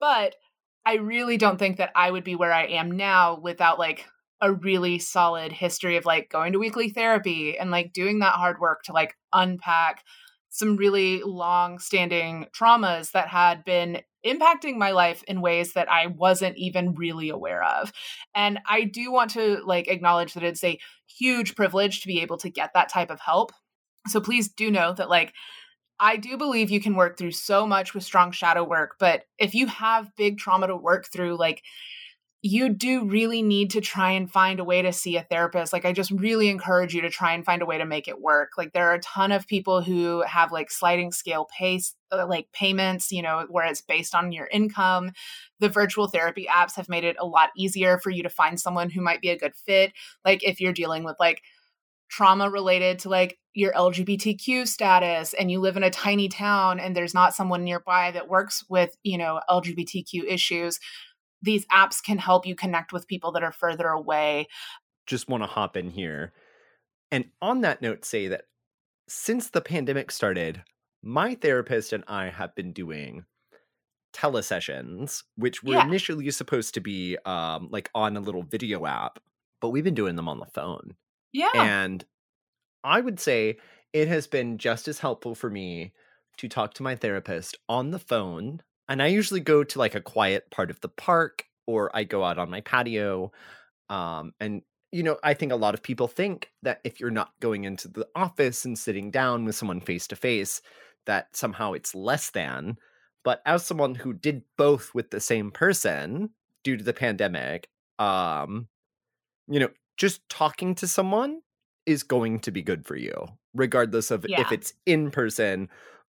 But I really don't think that I would be where I am now without like a really solid history of like going to weekly therapy and like doing that hard work to like unpack some really long standing traumas that had been impacting my life in ways that I wasn't even really aware of. And I do want to like acknowledge that it's a huge privilege to be able to get that type of help. So please do know that like I do believe you can work through so much with strong shadow work, but if you have big trauma to work through like you do really need to try and find a way to see a therapist. Like, I just really encourage you to try and find a way to make it work. Like, there are a ton of people who have like sliding scale pace, uh, like payments, you know, where it's based on your income. The virtual therapy apps have made it a lot easier for you to find someone who might be a good fit. Like, if you're dealing with like, trauma related to like your LGBTQ status and you live in a tiny town and there's not someone nearby that works with, you know, LGBTQ issues, these apps can help you connect with people that are further away. Just want to hop in here. And on that note, say that since the pandemic started, my therapist and I have been doing telesessions, which were yeah. initially supposed to be um, like on a little video app, but we've been doing them on the phone. Yeah. And I would say it has been just as helpful for me to talk to my therapist on the phone and I usually go to like a quiet part of the park or I go out on my patio. Um, and you know, I think a lot of people think that if you're not going into the office and sitting down with someone face to face, that somehow it's less than. But as someone who did both with the same person due to the pandemic, um, you know, just talking to someone is going to be good for you, regardless of yeah. if it's in person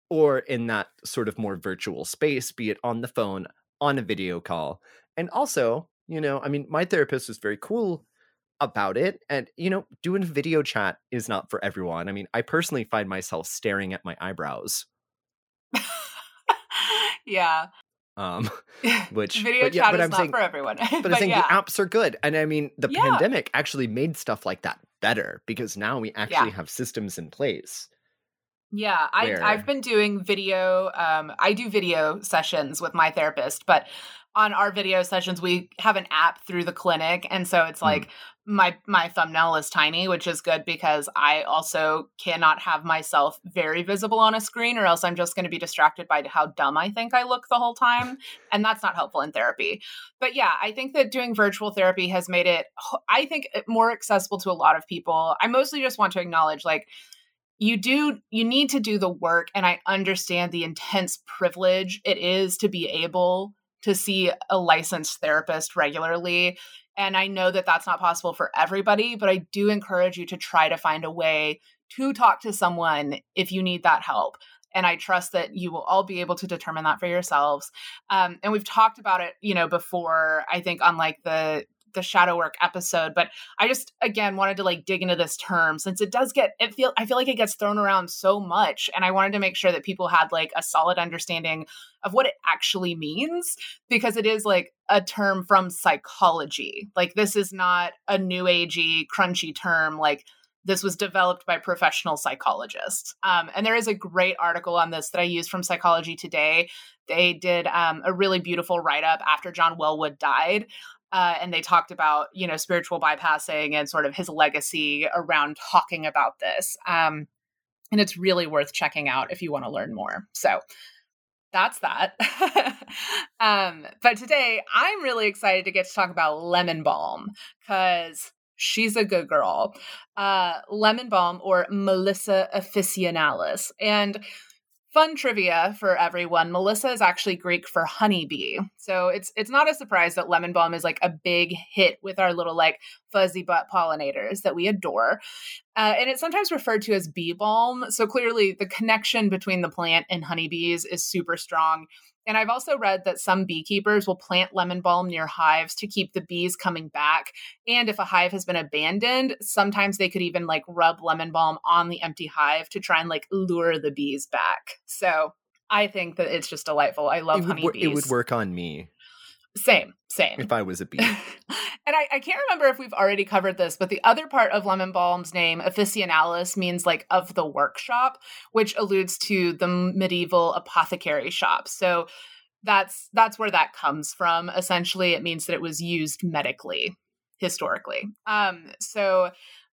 or in that sort of more virtual space, be it on the phone, on a video call. And also, you know, I mean, my therapist was very cool about it. And, you know, doing video chat is not for everyone. I mean, I personally find myself staring at my eyebrows. yeah. Um, which video yeah, chat is I'm not saying, for everyone. but, but I'm saying yeah. the apps are good. And I mean, the yeah. pandemic actually made stuff like that better because now we actually have systems in place yeah, I, I've been doing video. Um, I do video sessions with my therapist, but on our video sessions, we have an app through the clinic. And so it's like mm. my my thumbnail is tiny, which is good because I also cannot have myself very visible on a screen or else I'm just going to be distracted by how dumb I think I look the whole time and that's not helpful in therapy. But yeah, I think that doing virtual therapy has made it I think more accessible to a lot of people. I mostly just want to acknowledge like you do you need to do the work and I understand the intense privilege it is to be able to see a licensed therapist regularly and I know that that's not possible for everybody, but I do encourage you to try to find a way to talk to someone if you need that help. And I trust that you will all be able to determine that for yourselves. Um, and we've talked about it, you know, before. I think on like the the shadow work episode but i just again wanted to like dig into this term since it does get it feel i feel like it gets thrown around so much and i wanted to make sure that people had like a solid understanding of what it actually means because it is like a term from psychology like this is not a new agey crunchy term like this was developed by professional psychologists. Um, and there is a great article on this that I use from Psychology Today. They did um, a really beautiful write up after John Welwood died uh, and they talked about you know spiritual bypassing and sort of his legacy around talking about this um, and it's really worth checking out if you want to learn more. So that's that. Um, but today i'm really excited to get to talk about lemon balm because she's a good girl. Uh, lemon balm or melissa officinalis and fun trivia for everyone. Melissa is actually greek for honeybee. So it's it's not a surprise that lemon balm is like a big hit with our little like fuzzy butt pollinators that we adore. Uh, and it's sometimes referred to as bee balm. So clearly the connection between the plant and honeybees is super strong and I've also read that some beekeepers will plant lemon balm near hives to keep the bees coming back. And if a hive has been abandoned, sometimes they could even like rub lemon balm on the empty hive to try and like lure the bees back. So I think that it's just delightful. I love honeybees. It would work on me. Same, same. If I was a bee. and I, I, can't remember if we've already covered this, but the other part of lemon balm's name, officinalis, means like of the workshop, which alludes to the medieval apothecary shop. So that's that's where that comes from. Essentially, it means that it was used medically historically. Um, so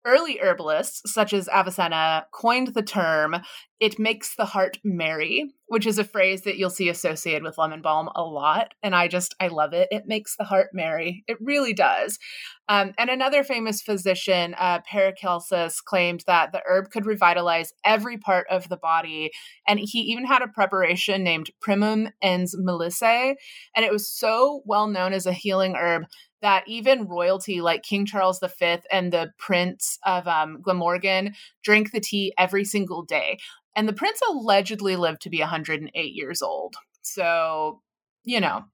Early herbalists, such as Avicenna, coined the term, it makes the heart merry, which is a phrase that you'll see associated with lemon balm a lot. And I just, I love it. It makes the heart merry. It really does. Um, and another famous physician, uh, Paracelsus, claimed that the herb could revitalize every part of the body. And he even had a preparation named Primum ens Melissae. And it was so well known as a healing herb that even royalty like King Charles V and the Prince of um, Glamorgan drank the tea every single day. And the prince allegedly lived to be 108 years old. So, you know,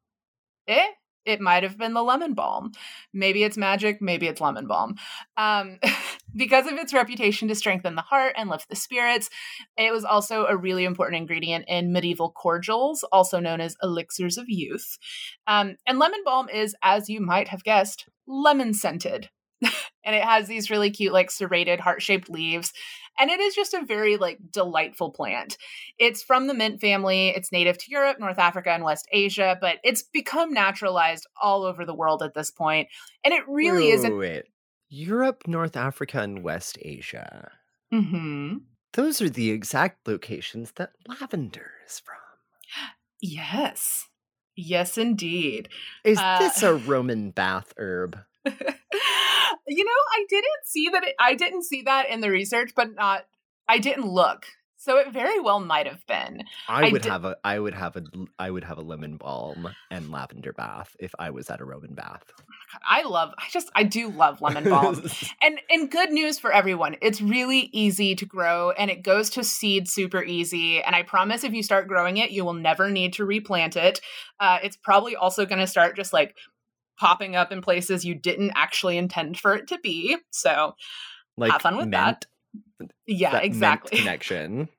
eh, it might have been the lemon balm. Maybe it's magic, maybe it's lemon balm. Um, because of its reputation to strengthen the heart and lift the spirits, it was also a really important ingredient in medieval cordials, also known as elixirs of youth. Um, and lemon balm is, as you might have guessed, lemon scented. and it has these really cute, like serrated heart shaped leaves and it is just a very like delightful plant. It's from the mint family. It's native to Europe, North Africa, and West Asia, but it's become naturalized all over the world at this point. And it really is Wait. Europe, North Africa, and West Asia. Mm-hmm. Those are the exact locations that lavender is from. Yes. Yes, indeed. Is uh, this a Roman bath herb? you know, I didn't see that. It, I didn't see that in the research, but not. I didn't look, so it very well might have been. I, I would have a. I would have a. I would have a lemon balm and lavender bath if I was at a Roman bath. Oh I love. I just. I do love lemon balm, and and good news for everyone. It's really easy to grow, and it goes to seed super easy. And I promise, if you start growing it, you will never need to replant it. Uh, it's probably also going to start just like popping up in places you didn't actually intend for it to be. So like have fun with that. Yeah, that exactly. Connection.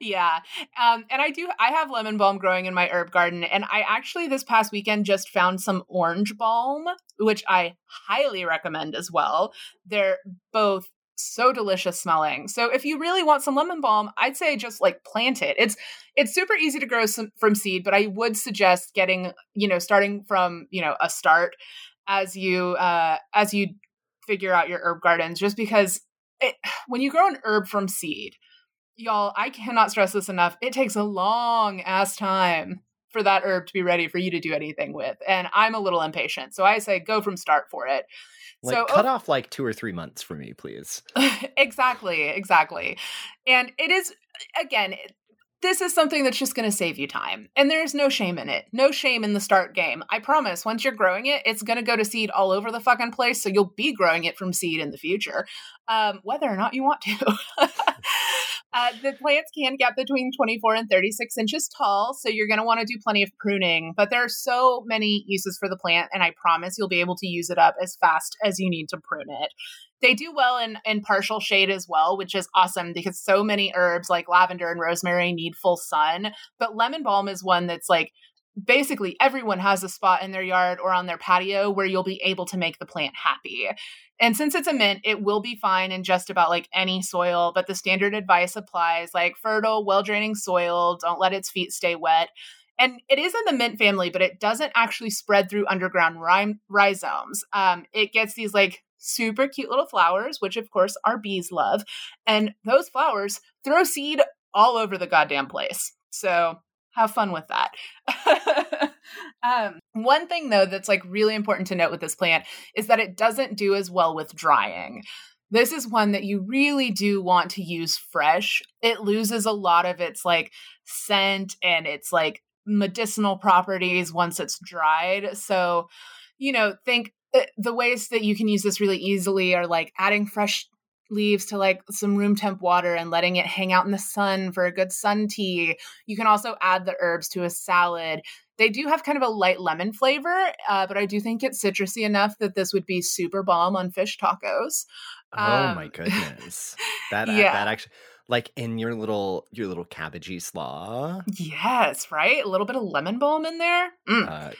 yeah. Um, and I do I have lemon balm growing in my herb garden. And I actually this past weekend just found some orange balm, which I highly recommend as well. They're both so delicious smelling. So if you really want some lemon balm, I'd say just like plant it. It's it's super easy to grow some, from seed, but I would suggest getting, you know, starting from, you know, a start as you uh as you figure out your herb gardens just because it, when you grow an herb from seed, y'all, I cannot stress this enough. It takes a long ass time for that herb to be ready for you to do anything with. And I'm a little impatient. So I say go from start for it. Like so, cut oh, off like two or three months for me, please. exactly, exactly. And it is again, this is something that's just going to save you time. And there's no shame in it. No shame in the start game. I promise, once you're growing it, it's going to go to seed all over the fucking place. So you'll be growing it from seed in the future, um, whether or not you want to. uh, the plants can get between 24 and 36 inches tall. So you're going to want to do plenty of pruning. But there are so many uses for the plant. And I promise you'll be able to use it up as fast as you need to prune it. They do well in, in partial shade as well, which is awesome because so many herbs like lavender and rosemary need full sun. But lemon balm is one that's like basically everyone has a spot in their yard or on their patio where you'll be able to make the plant happy. And since it's a mint, it will be fine in just about like any soil, but the standard advice applies like fertile, well draining soil, don't let its feet stay wet. And it is in the mint family, but it doesn't actually spread through underground rhizomes. Um, it gets these like super cute little flowers, which of course our bees love. And those flowers throw seed all over the goddamn place. So have fun with that. um, one thing though that's like really important to note with this plant is that it doesn't do as well with drying. This is one that you really do want to use fresh. It loses a lot of its like scent and its like medicinal properties once it's dried. So, you know, think uh, the ways that you can use this really easily are like adding fresh leaves to like some room temp water and letting it hang out in the sun for a good sun tea. You can also add the herbs to a salad. They do have kind of a light lemon flavor, uh, but I do think it's citrusy enough that this would be super bomb on fish tacos. Oh um, my goodness, that yeah. that actually like in your little your little cabbagey slaw. Yes, right. A little bit of lemon balm in there. Mm. Uh,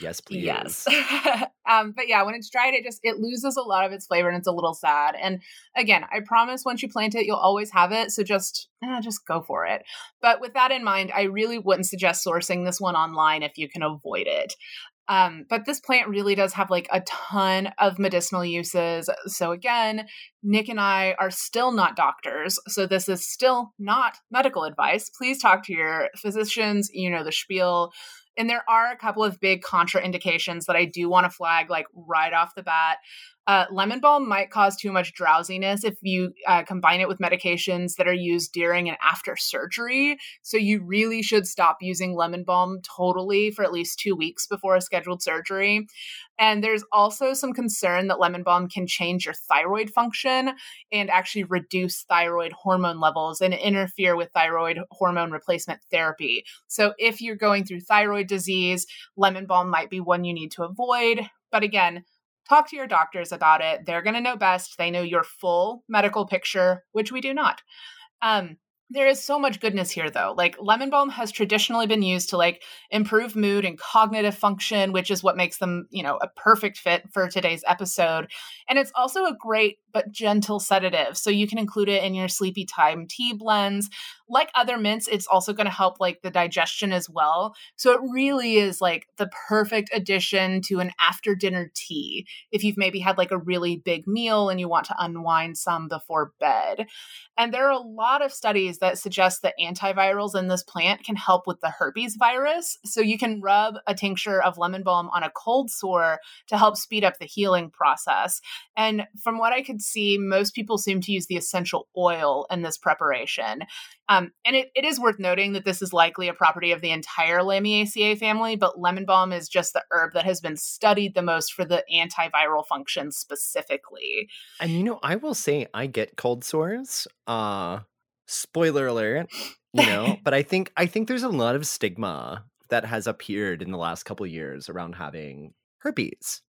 Yes, please. Yes. um, but yeah, when it's dried, it just it loses a lot of its flavor and it's a little sad. And again, I promise once you plant it, you'll always have it. So just eh, just go for it. But with that in mind, I really wouldn't suggest sourcing this one online if you can avoid it. Um, but this plant really does have like a ton of medicinal uses. So again, Nick and I are still not doctors, so this is still not medical advice. Please talk to your physicians. You know the spiel. And there are a couple of big contraindications that I do want to flag, like right off the bat. Uh, lemon balm might cause too much drowsiness if you uh, combine it with medications that are used during and after surgery. So, you really should stop using lemon balm totally for at least two weeks before a scheduled surgery. And there's also some concern that lemon balm can change your thyroid function and actually reduce thyroid hormone levels and interfere with thyroid hormone replacement therapy. So if you're going through thyroid disease, lemon balm might be one you need to avoid. But again, talk to your doctors about it. They're going to know best. They know your full medical picture, which we do not. Um, there is so much goodness here though like lemon balm has traditionally been used to like improve mood and cognitive function which is what makes them you know a perfect fit for today's episode and it's also a great but gentle sedative so you can include it in your sleepy time tea blends like other mints it's also going to help like the digestion as well so it really is like the perfect addition to an after dinner tea if you've maybe had like a really big meal and you want to unwind some before bed and there are a lot of studies that suggest that antivirals in this plant can help with the herpes virus. So you can rub a tincture of lemon balm on a cold sore to help speed up the healing process. And from what I could see, most people seem to use the essential oil in this preparation. Um, and it, it is worth noting that this is likely a property of the entire Lamiaceae family, but lemon balm is just the herb that has been studied the most for the antiviral function specifically. And you know, I will say I get cold sores. Uh spoiler alert, you know, but I think I think there's a lot of stigma that has appeared in the last couple years around having herpes.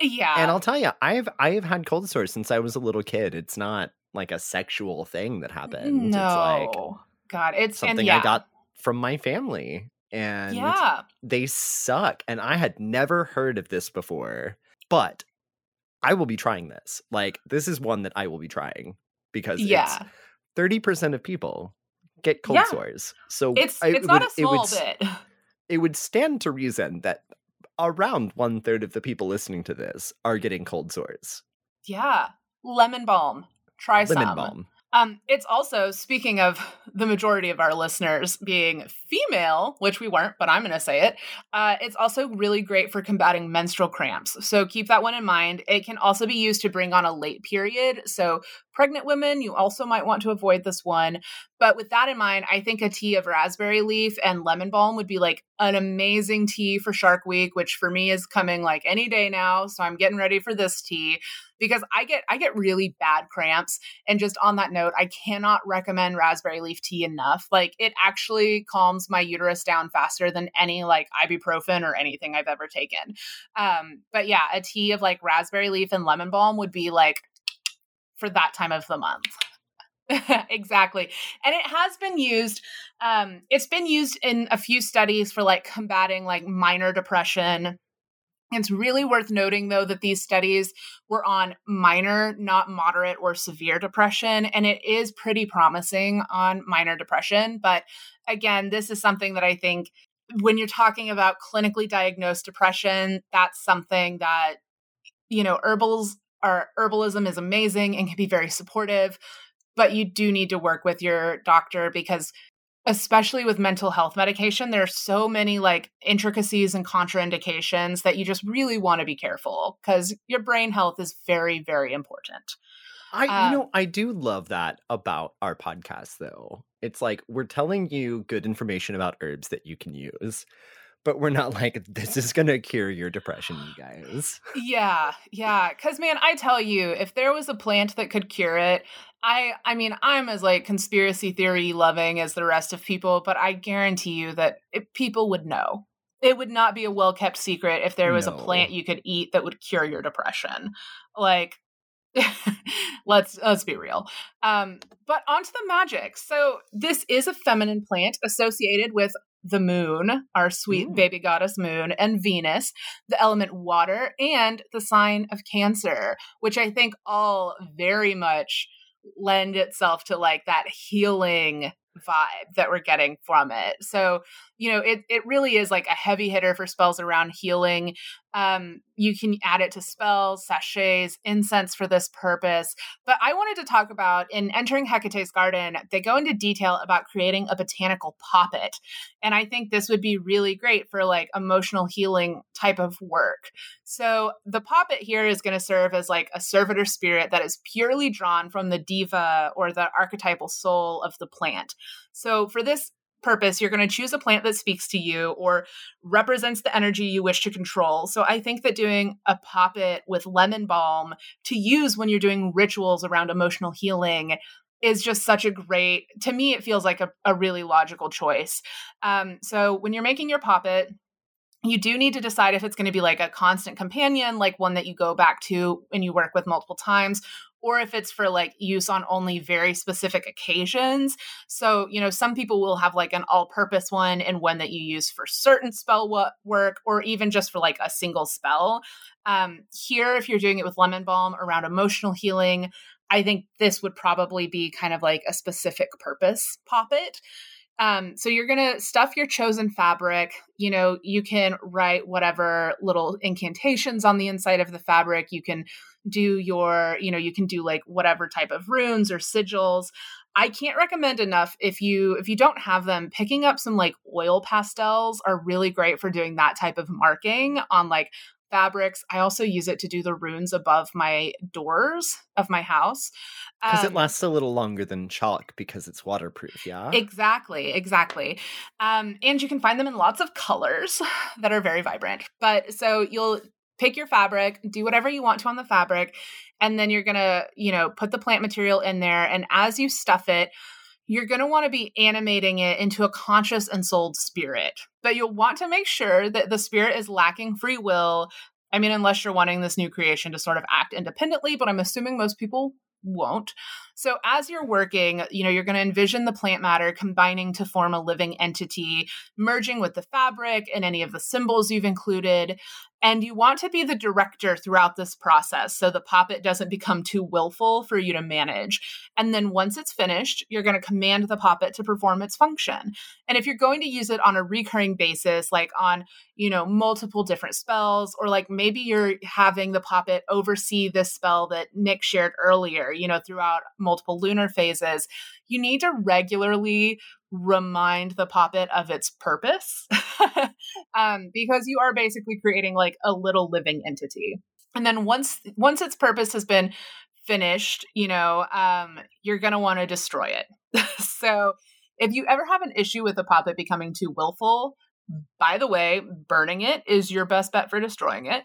Yeah. And I'll tell you, I've I've had cold sores since I was a little kid. It's not like a sexual thing that happened. No. It's like God, it's something yeah. I got from my family. And yeah. they suck. And I had never heard of this before. But I will be trying this. Like, this is one that I will be trying because yeah. 30% of people get cold yeah. sores. So it's, I, it's not would, a small it would, bit. It would stand to reason that around one third of the people listening to this are getting cold sores. Yeah. Lemon balm. Try lemon some. balm. Um, it's also speaking of the majority of our listeners being female, which we weren't, but I'm going to say it. Uh, it's also really great for combating menstrual cramps. So keep that one in mind. It can also be used to bring on a late period. So pregnant women, you also might want to avoid this one. But with that in mind, I think a tea of raspberry leaf and lemon balm would be like an amazing tea for Shark Week, which for me is coming like any day now. So I'm getting ready for this tea because I get I get really bad cramps. And just on that note, I cannot recommend raspberry leaf tea enough. Like it actually calms my uterus down faster than any like ibuprofen or anything I've ever taken. Um, but yeah, a tea of like raspberry leaf and lemon balm would be like for that time of the month. exactly. And it has been used um it's been used in a few studies for like combating like minor depression it's really worth noting, though, that these studies were on minor, not moderate or severe depression, and it is pretty promising on minor depression. But again, this is something that I think when you're talking about clinically diagnosed depression, that's something that, you know, herbals are herbalism is amazing and can be very supportive, but you do need to work with your doctor because especially with mental health medication, there are so many like intricacies and contraindications that you just really want to be careful because your brain health is very, very important. I, um, you know, I do love that about our podcast, though. It's like we're telling you good information about herbs that you can use, but we're not like this is gonna cure your depression, you guys. Yeah, yeah. Cause man, I tell you, if there was a plant that could cure it, I I mean, I'm as like conspiracy theory loving as the rest of people, but I guarantee you that it, people would know. It would not be a well kept secret if there was no. a plant you could eat that would cure your depression. Like let's let's be real. Um, but onto the magic. So this is a feminine plant associated with the moon, our sweet Ooh. baby goddess moon, and Venus, the element water, and the sign of Cancer, which I think all very much lend itself to like that healing vibe that we're getting from it. So, you know, it it really is like a heavy hitter for spells around healing. Um, you can add it to spells, sachets, incense for this purpose. But I wanted to talk about in entering Hecate's garden, they go into detail about creating a botanical poppet. And I think this would be really great for like emotional healing type of work. So the poppet here is going to serve as like a servitor spirit that is purely drawn from the diva or the archetypal soul of the plant. So for this purpose, you're going to choose a plant that speaks to you or represents the energy you wish to control. So I think that doing a poppet with lemon balm to use when you're doing rituals around emotional healing is just such a great to me it feels like a, a really logical choice um, so when you're making your poppet you do need to decide if it's going to be like a constant companion like one that you go back to and you work with multiple times or if it's for like use on only very specific occasions. So, you know, some people will have like an all purpose one and one that you use for certain spell work or even just for like a single spell. Um, here, if you're doing it with lemon balm around emotional healing, I think this would probably be kind of like a specific purpose poppet. Um, so you're going to stuff your chosen fabric. You know, you can write whatever little incantations on the inside of the fabric. You can do your, you know, you can do like whatever type of runes or sigils. I can't recommend enough if you if you don't have them, picking up some like oil pastels are really great for doing that type of marking on like fabrics. I also use it to do the runes above my doors of my house. Because um, it lasts a little longer than chalk because it's waterproof, yeah? Exactly, exactly. Um, and you can find them in lots of colors that are very vibrant. But so you'll pick your fabric, do whatever you want to on the fabric, and then you're gonna, you know, put the plant material in there. And as you stuff it, you're going to want to be animating it into a conscious and souled spirit. But you'll want to make sure that the spirit is lacking free will. I mean, unless you're wanting this new creation to sort of act independently, but I'm assuming most people won't. So as you're working, you know, you're going to envision the plant matter combining to form a living entity, merging with the fabric and any of the symbols you've included. And you want to be the director throughout this process so the poppet doesn't become too willful for you to manage. And then once it's finished, you're going to command the poppet to perform its function. And if you're going to use it on a recurring basis, like on, you know, multiple different spells, or like maybe you're having the poppet oversee this spell that Nick shared earlier, you know, throughout multiple lunar phases, you need to regularly remind the poppet of its purpose um, because you are basically creating like a little living entity. And then once once its purpose has been finished you know um, you're going to want to destroy it. So if you ever have an issue with a poppet becoming too willful by the way, burning it is your best bet for destroying it.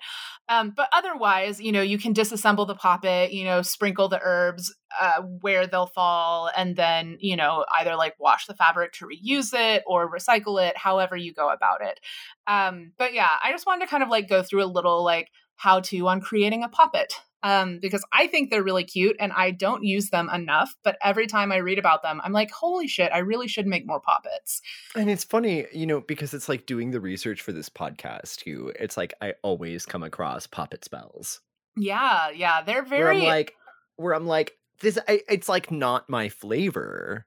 Um, but otherwise, you know, you can disassemble the poppet, you know, sprinkle the herbs uh, where they'll fall, and then, you know, either like wash the fabric to reuse it or recycle it, however you go about it. Um, but yeah, I just wanted to kind of like go through a little like how to on creating a poppet um, because I think they're really cute and I don't use them enough. But every time I read about them, I'm like, holy shit, I really should make more poppets. And it's funny, you know, because it's like doing the research for this podcast too. It's like I always come across poppet spells. Yeah, yeah, they're very where I'm like, where I'm like, this. I, it's like not my flavor,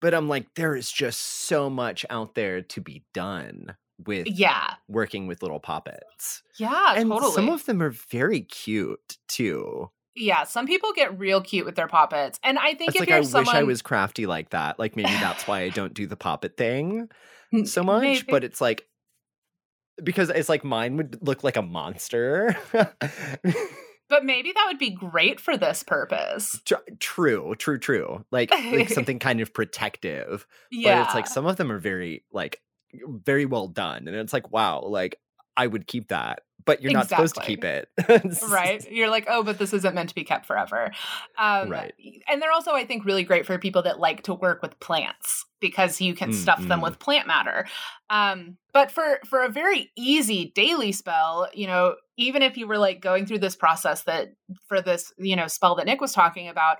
but I'm like, there is just so much out there to be done with yeah working with little poppets. Yeah, and totally. Some of them are very cute too. Yeah, some people get real cute with their poppets, and I think it's if like you're I someone... wish I was crafty like that. Like maybe that's why I don't do the poppet thing so much. Maybe. But it's like because it's like mine would look like a monster. but maybe that would be great for this purpose. True, true, true. Like like something kind of protective. Yeah, but it's like some of them are very like very well done. And it's like, wow, like I would keep that, but you're exactly. not supposed to keep it. right. You're like, oh, but this isn't meant to be kept forever. Um, right. And they're also, I think, really great for people that like to work with plants because you can stuff mm-hmm. them with plant matter. Um, but for for a very easy daily spell, you know, even if you were like going through this process that for this, you know, spell that Nick was talking about,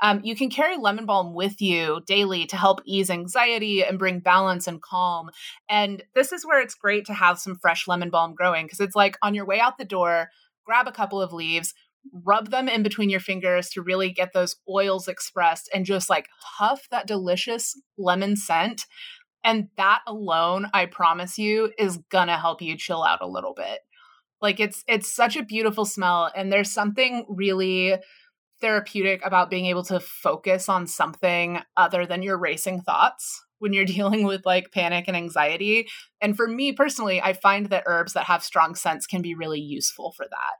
um, you can carry lemon balm with you daily to help ease anxiety and bring balance and calm. And this is where it's great to have some fresh lemon balm growing because it's like on your way out the door, grab a couple of leaves, rub them in between your fingers to really get those oils expressed and just like huff that delicious lemon scent. And that alone, I promise you, is gonna help you chill out a little bit. Like it's it's such a beautiful smell and there's something really therapeutic about being able to focus on something other than your racing thoughts when you're dealing with like panic and anxiety. And for me personally, I find that herbs that have strong scents can be really useful for that.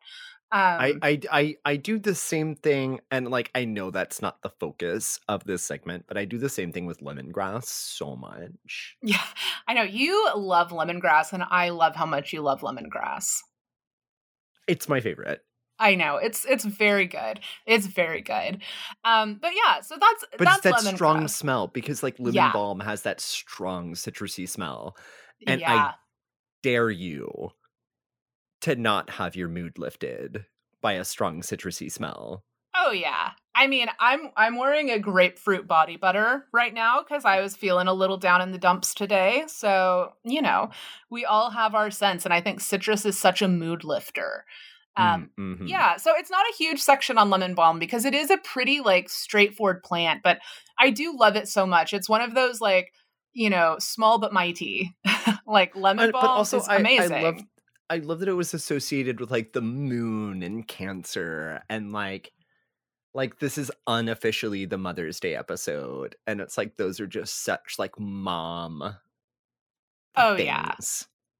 Um, I, I I I do the same thing, and like I know that's not the focus of this segment, but I do the same thing with lemongrass so much. Yeah, I know you love lemongrass, and I love how much you love lemongrass. It's my favorite. I know it's it's very good. It's very good. Um, but yeah, so that's but that's it's that strong smell because like lemon yeah. balm has that strong citrusy smell, and yeah. I dare you to not have your mood lifted by a strong citrusy smell. Oh yeah. I mean, I'm I'm wearing a grapefruit body butter right now cuz I was feeling a little down in the dumps today. So, you know, we all have our scents and I think citrus is such a mood lifter. Um, mm, mm-hmm. Yeah, so it's not a huge section on lemon balm because it is a pretty like straightforward plant, but I do love it so much. It's one of those like you know small but mighty, like lemon balm. But also, is amazing. I, I love I love that it was associated with like the moon and Cancer and like like this is unofficially the Mother's Day episode, and it's like those are just such like mom. Oh things. yeah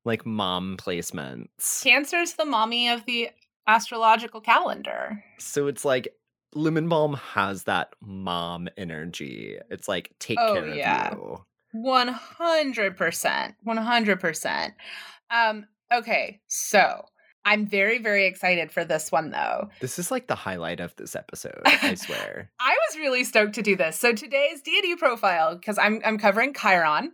like mom placements. Cancer's the mommy of the astrological calendar. So it's like Lemon Balm has that mom energy. It's like take oh, care yeah. of you. 100%. 100%. Um okay, so I'm very, very excited for this one, though. This is like the highlight of this episode, I swear. I was really stoked to do this. So today's deity profile, because I'm I'm covering Chiron.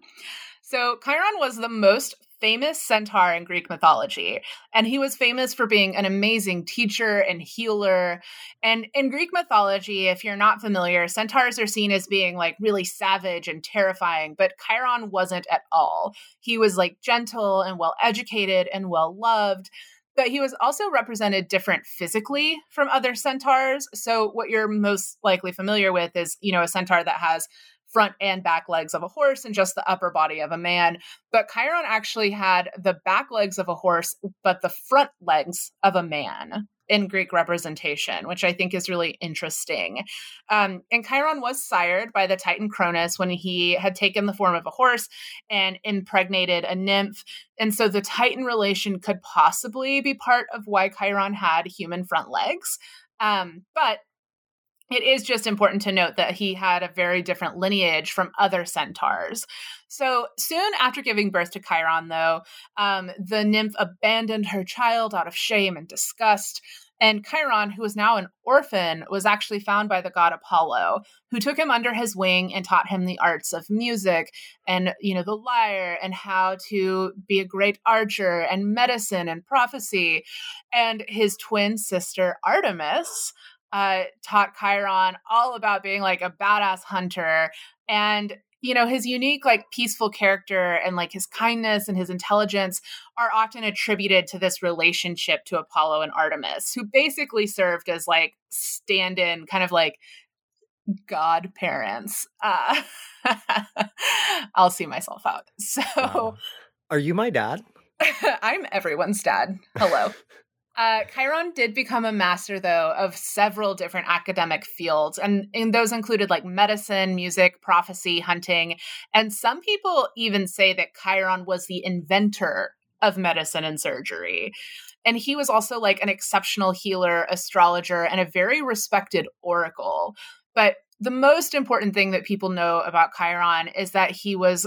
So Chiron was the most famous centaur in Greek mythology. And he was famous for being an amazing teacher and healer. And in Greek mythology, if you're not familiar, centaurs are seen as being like really savage and terrifying, but Chiron wasn't at all. He was like gentle and well educated and well loved but he was also represented different physically from other centaurs. So what you're most likely familiar with is, you know, a centaur that has front and back legs of a horse and just the upper body of a man. But Chiron actually had the back legs of a horse, but the front legs of a man in Greek representation, which I think is really interesting. Um, and Chiron was sired by the Titan Cronus when he had taken the form of a horse and impregnated a nymph. And so the Titan relation could possibly be part of why Chiron had human front legs. Um, but it is just important to note that he had a very different lineage from other centaurs. So soon after giving birth to Chiron, though, um, the nymph abandoned her child out of shame and disgust. And Chiron, who was now an orphan, was actually found by the god Apollo, who took him under his wing and taught him the arts of music and, you know, the lyre and how to be a great archer and medicine and prophecy. And his twin sister, Artemis, uh, taught Chiron all about being like a badass hunter. And you know his unique like peaceful character and like his kindness and his intelligence are often attributed to this relationship to apollo and artemis who basically served as like stand-in kind of like godparents uh i'll see myself out so wow. are you my dad i'm everyone's dad hello uh, Chiron did become a master, though, of several different academic fields, and, and those included like medicine, music, prophecy, hunting. And some people even say that Chiron was the inventor of medicine and surgery. And he was also like an exceptional healer, astrologer, and a very respected oracle. But the most important thing that people know about Chiron is that he was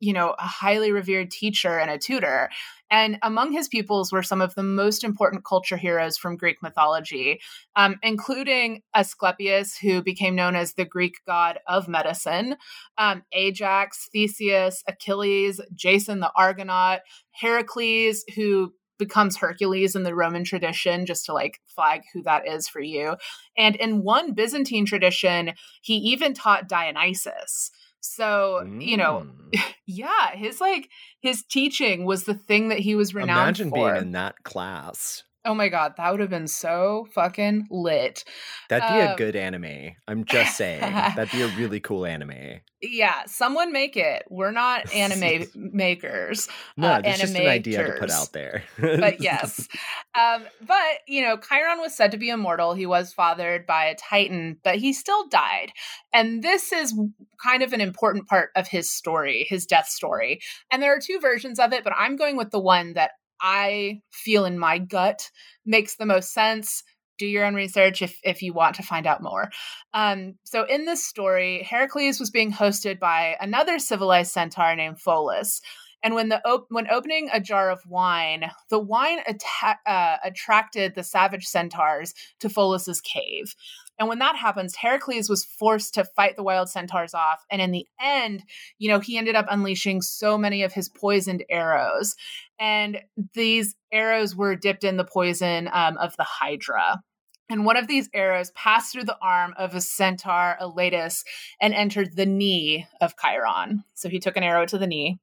you know, a highly revered teacher and a tutor. And among his pupils were some of the most important culture heroes from Greek mythology, um, including Asclepius, who became known as the Greek god of medicine, um, Ajax, Theseus, Achilles, Jason the Argonaut, Heracles, who becomes Hercules in the Roman tradition, just to like flag who that is for you. And in one Byzantine tradition, he even taught Dionysus. So, mm. you know, mm. yeah, his like his teaching was the thing that he was renowned Imagine for. being in that class. Oh my god, that would have been so fucking lit. That'd be um, a good anime. I'm just saying. That'd be a really cool anime. Yeah, someone make it. We're not anime makers. No, uh, it's just an idea to put out there. but yes. Um, but, you know, Chiron was said to be immortal. He was fathered by a Titan, but he still died. And this is kind of an important part of his story, his death story. And there are two versions of it, but I'm going with the one that I feel in my gut makes the most sense. Do your own research if, if you want to find out more. Um, so, in this story, Heracles was being hosted by another civilized centaur named Pholus. And when the op- when opening a jar of wine, the wine atta- uh, attracted the savage centaurs to Pholus's cave. And when that happens, Heracles was forced to fight the wild centaurs off. And in the end, you know, he ended up unleashing so many of his poisoned arrows. And these arrows were dipped in the poison um, of the Hydra. And one of these arrows passed through the arm of a centaur, Elatus, and entered the knee of Chiron. So he took an arrow to the knee.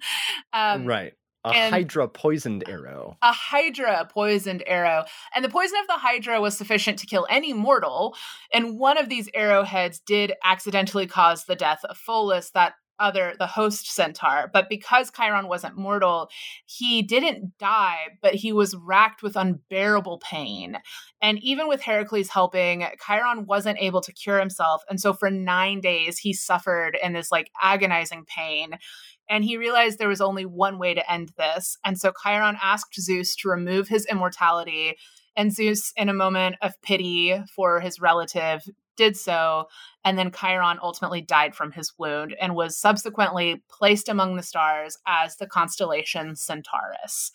um, right. A Hydra poisoned arrow. A Hydra poisoned arrow. And the poison of the Hydra was sufficient to kill any mortal. And one of these arrowheads did accidentally cause the death of Pholus, that other the host centaur but because chiron wasn't mortal he didn't die but he was racked with unbearable pain and even with heracles helping chiron wasn't able to cure himself and so for 9 days he suffered in this like agonizing pain and he realized there was only one way to end this. And so Chiron asked Zeus to remove his immortality. And Zeus, in a moment of pity for his relative, did so. And then Chiron ultimately died from his wound and was subsequently placed among the stars as the constellation Centaurus.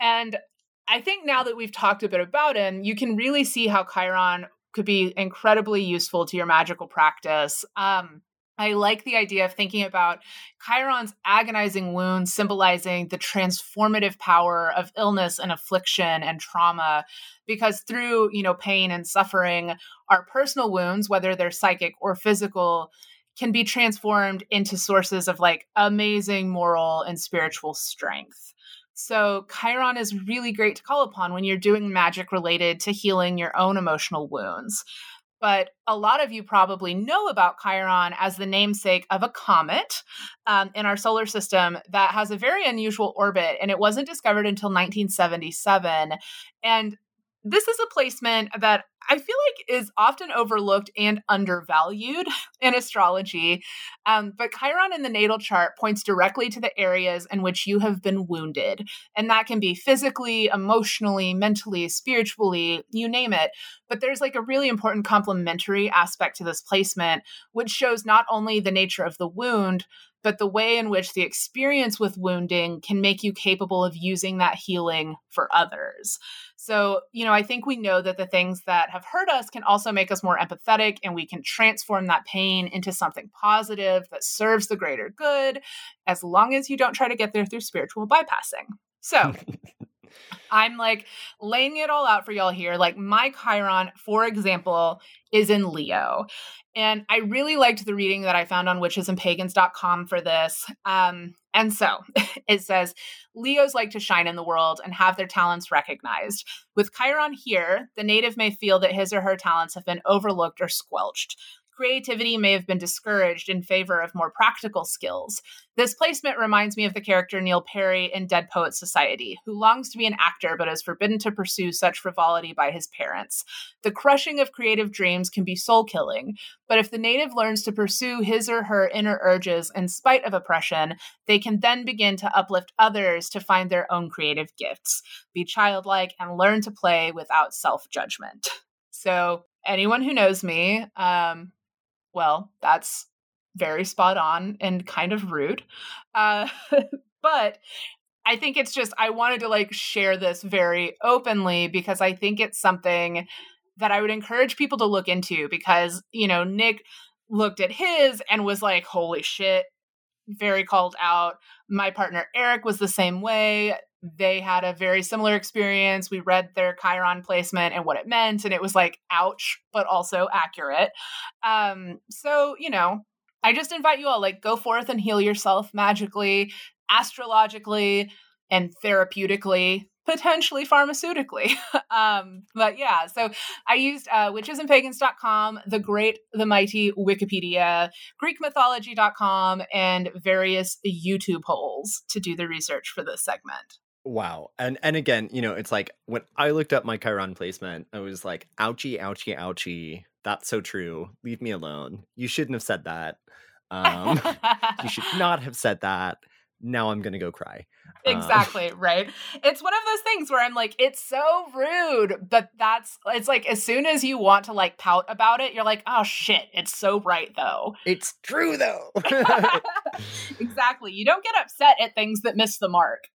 And I think now that we've talked a bit about him, you can really see how Chiron could be incredibly useful to your magical practice. Um, I like the idea of thinking about Chiron's agonizing wound symbolizing the transformative power of illness and affliction and trauma because through, you know, pain and suffering, our personal wounds, whether they're psychic or physical, can be transformed into sources of like amazing moral and spiritual strength. So, Chiron is really great to call upon when you're doing magic related to healing your own emotional wounds but a lot of you probably know about Chiron as the namesake of a comet um, in our solar system that has a very unusual orbit, and it wasn't discovered until 1977. And this is a placement that I feel like is often overlooked and undervalued in astrology. Um, but Chiron in the natal chart points directly to the areas in which you have been wounded. And that can be physically, emotionally, mentally, spiritually, you name it. But there's like a really important complementary aspect to this placement, which shows not only the nature of the wound, but the way in which the experience with wounding can make you capable of using that healing for others. So, you know, I think we know that the things that have hurt us can also make us more empathetic and we can transform that pain into something positive that serves the greater good as long as you don't try to get there through spiritual bypassing. So, I'm like laying it all out for y'all here. Like my Chiron, for example, is in Leo. And I really liked the reading that I found on witchesandpagans.com for this. Um, and so it says Leos like to shine in the world and have their talents recognized. With Chiron here, the native may feel that his or her talents have been overlooked or squelched creativity may have been discouraged in favor of more practical skills. This placement reminds me of the character Neil Perry in Dead Poets Society, who longs to be an actor but is forbidden to pursue such frivolity by his parents. The crushing of creative dreams can be soul killing, but if the native learns to pursue his or her inner urges in spite of oppression, they can then begin to uplift others to find their own creative gifts, be childlike, and learn to play without self judgment. So, anyone who knows me, um, well, that's very spot on and kind of rude. Uh, but I think it's just, I wanted to like share this very openly because I think it's something that I would encourage people to look into because, you know, Nick looked at his and was like, holy shit, very called out. My partner Eric was the same way they had a very similar experience. We read their Chiron placement and what it meant, and it was like, ouch, but also accurate. Um, so, you know, I just invite you all, like, go forth and heal yourself magically, astrologically, and therapeutically, potentially pharmaceutically. um, but yeah, so I used uh, witchesandpagans.com, the great, the mighty Wikipedia, GreekMythology.com, and various YouTube holes to do the research for this segment. Wow. And and again, you know, it's like when I looked up my Chiron placement, I was like, ouchie, ouchie, ouchie. That's so true. Leave me alone. You shouldn't have said that. Um, you should not have said that. Now I'm gonna go cry. Um, exactly, um, right? It's one of those things where I'm like, it's so rude, but that's it's like as soon as you want to like pout about it, you're like, oh shit, it's so right though. It's true though. exactly. You don't get upset at things that miss the mark.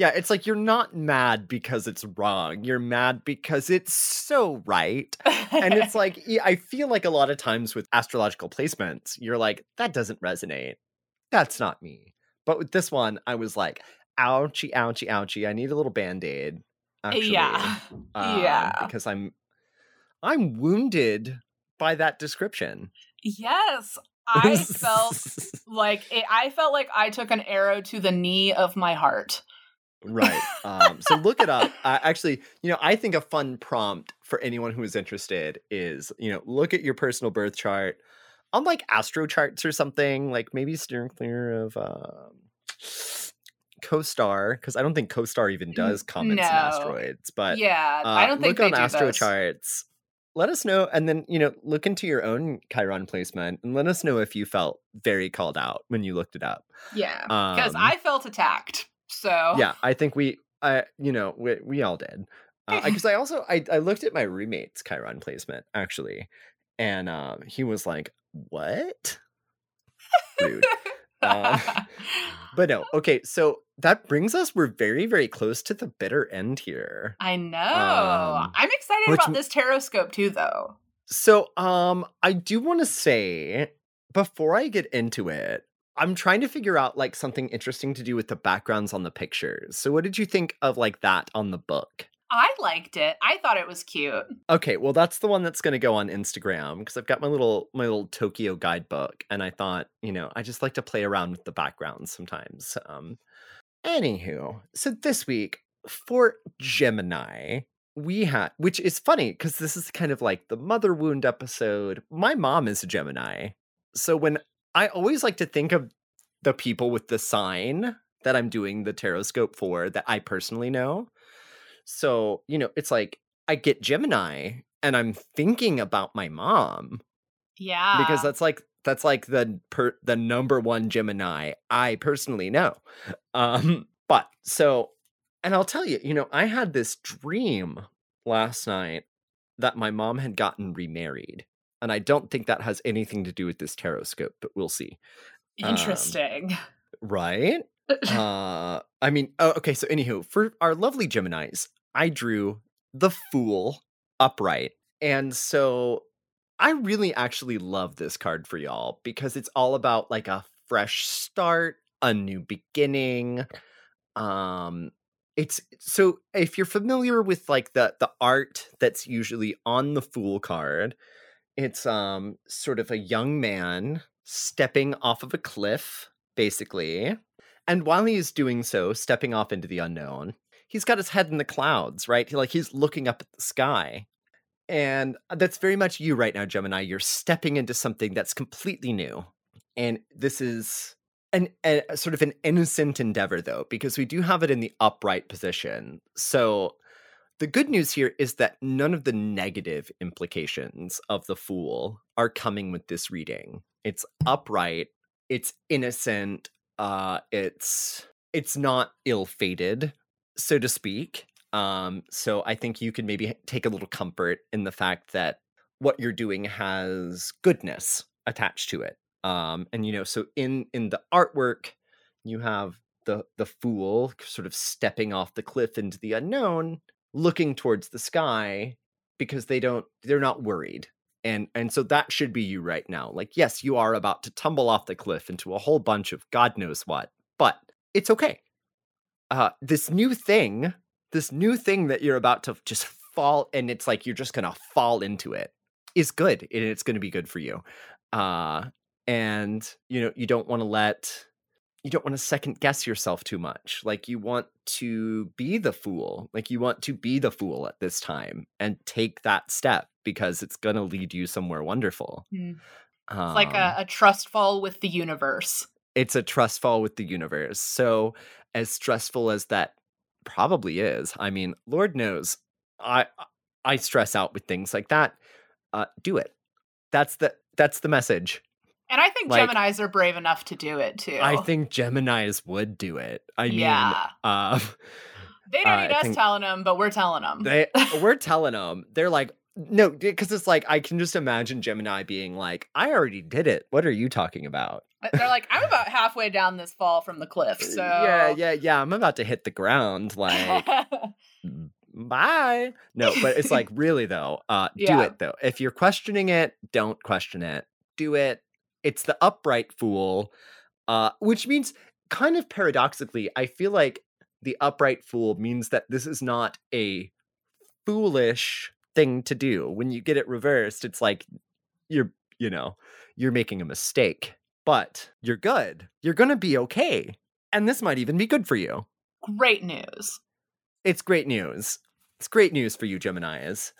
Yeah, it's like you're not mad because it's wrong. You're mad because it's so right. and it's like, I feel like a lot of times with astrological placements, you're like, that doesn't resonate. That's not me. But with this one, I was like, ouchie, ouchie, ouchie. I need a little band aid. Actually, yeah. Um, yeah. Because I'm, I'm wounded by that description. Yes. I felt like it, I felt like I took an arrow to the knee of my heart. Right. Um, so look it up. Uh, actually, you know, I think a fun prompt for anyone who is interested is, you know, look at your personal birth chart on like astro charts or something, like maybe steer clear of um, CoStar, because I don't think CoStar even does comets no. and asteroids. But yeah, uh, I don't think look on astro charts. Let us know, and then you know, look into your own Chiron placement, and let us know if you felt very called out when you looked it up. Yeah, because um, I felt attacked. So yeah, I think we, I, you know, we, we all did. Because uh, I also I, I looked at my roommate's Chiron placement actually, and um, he was like, "What?" Rude. um, but no, okay. So that brings us. We're very very close to the bitter end here. I know. Um, I'm excited about this tarot scope too, though. So um, I do want to say before I get into it, I'm trying to figure out like something interesting to do with the backgrounds on the pictures. So what did you think of like that on the book? I liked it. I thought it was cute. Okay, well that's the one that's going to go on Instagram because I've got my little my little Tokyo guidebook and I thought, you know, I just like to play around with the backgrounds sometimes. Um anywho, so this week for Gemini, we had which is funny because this is kind of like the mother wound episode. My mom is a Gemini. So when I always like to think of the people with the sign that I'm doing the tarot scope for that I personally know. So, you know, it's like I get Gemini and I'm thinking about my mom. Yeah. Because that's like that's like the per, the number one Gemini I personally know. Um but so and I'll tell you, you know, I had this dream last night that my mom had gotten remarried. And I don't think that has anything to do with this tarot scope, but we'll see. Um, Interesting. Um, right? uh I mean, oh, okay, so anywho, for our lovely Geminis, I drew the Fool upright. And so I really actually love this card for y'all because it's all about like a fresh start, a new beginning. Um it's so if you're familiar with like the the art that's usually on the fool card, it's um sort of a young man stepping off of a cliff basically. And while he is doing so, stepping off into the unknown, he's got his head in the clouds, right? Like he's looking up at the sky. And that's very much you right now, Gemini. You're stepping into something that's completely new. And this is an a, sort of an innocent endeavor though, because we do have it in the upright position. So the good news here is that none of the negative implications of the fool are coming with this reading. It's upright, it's innocent, uh it's it's not ill-fated so to speak. Um, so I think you can maybe take a little comfort in the fact that what you're doing has goodness attached to it. Um, and you know, so in in the artwork, you have the the fool sort of stepping off the cliff into the unknown, looking towards the sky because they don't they're not worried. And and so that should be you right now. Like yes, you are about to tumble off the cliff into a whole bunch of god knows what, but it's okay uh, this new thing, this new thing that you're about to just fall, and it's like you're just gonna fall into it, is good, and it's gonna be good for you. Uh, and you know, you don't want to let you don't want to second guess yourself too much. Like you want to be the fool. Like you want to be the fool at this time and take that step because it's going to lead you somewhere wonderful. Mm. Um, it's like a, a, trust fall with the universe. It's a trust fall with the universe. So as stressful as that probably is, I mean, Lord knows, I I stress out with things like that. Uh, do it. That's the that's the message. And I think like, Geminis are brave enough to do it too. I think Geminis would do it. I yeah. mean, uh, they don't need uh, us telling them, but we're telling them. They we're telling them. They're like, no, because it's like I can just imagine Gemini being like, "I already did it. What are you talking about?" They're like, "I'm about halfway down this fall from the cliff." So yeah, yeah, yeah. I'm about to hit the ground. Like, bye. No, but it's like really though. Uh, yeah. do it though. If you're questioning it, don't question it. Do it. It's the upright fool, uh, which means kind of paradoxically, I feel like the upright fool means that this is not a foolish thing to do. When you get it reversed, it's like you're, you know, you're making a mistake, but you're good. You're going to be okay. And this might even be good for you. Great news. It's great news. It's great news for you, Geminis.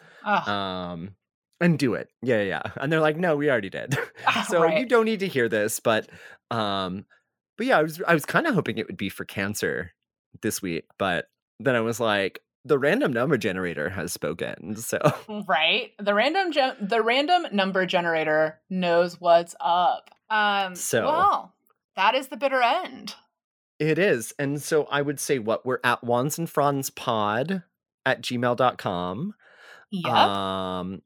Um, and do it. Yeah, yeah. And they're like, no, we already did. so right. you don't need to hear this, but um, but yeah, I was I was kind of hoping it would be for cancer this week, but then I was like, the random number generator has spoken so right the random ge- the random number generator knows what's up um so well that is the bitter end it is and so i would say what we're at wands and fronds pod at gmail.com yep. um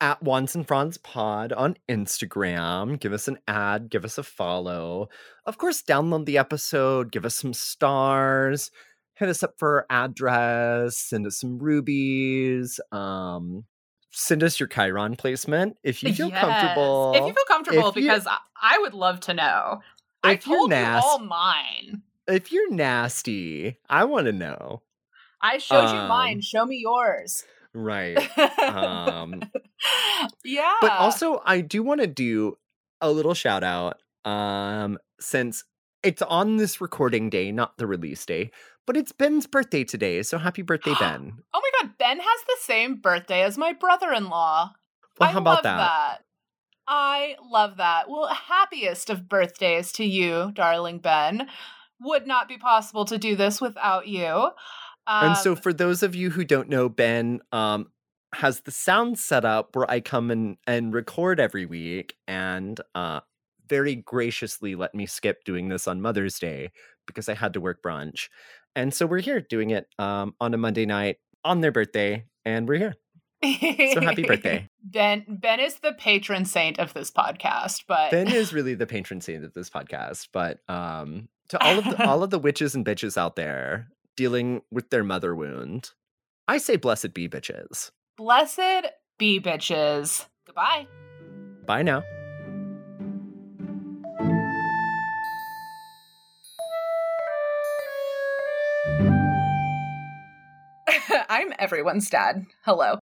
at Wands and Fronds Pod on Instagram. Give us an ad, give us a follow. Of course, download the episode, give us some stars hit us up for our address, send us some rubies. Um, send us your Chiron placement if you feel yes. comfortable. If you feel comfortable, because you, I would love to know. I told you all mine. If you're nasty, I want to know. I showed um, you mine. Show me yours. Right. Um, yeah. But also, I do want to do a little shout out um, since it's on this recording day, not the release day, but it's Ben's birthday today. So happy birthday, Ben. oh my God. Ben has the same birthday as my brother in law. Well, how about that? that? I love that. Well, happiest of birthdays to you, darling Ben. Would not be possible to do this without you. Um, and so, um, for those of you who don't know, Ben um, has the sound set up where I come and, and record every week and uh, very graciously let me skip doing this on Mother's Day because I had to work brunch. And so, we're here doing it um, on a Monday night on their birthday, and we're here. so happy birthday. Ben Ben is the patron saint of this podcast, but Ben is really the patron saint of this podcast. But um to all of the all of the witches and bitches out there, dealing with their mother wound. I say blessed be bitches. Blessed be bitches. Goodbye. Bye now. I'm everyone's dad. Hello.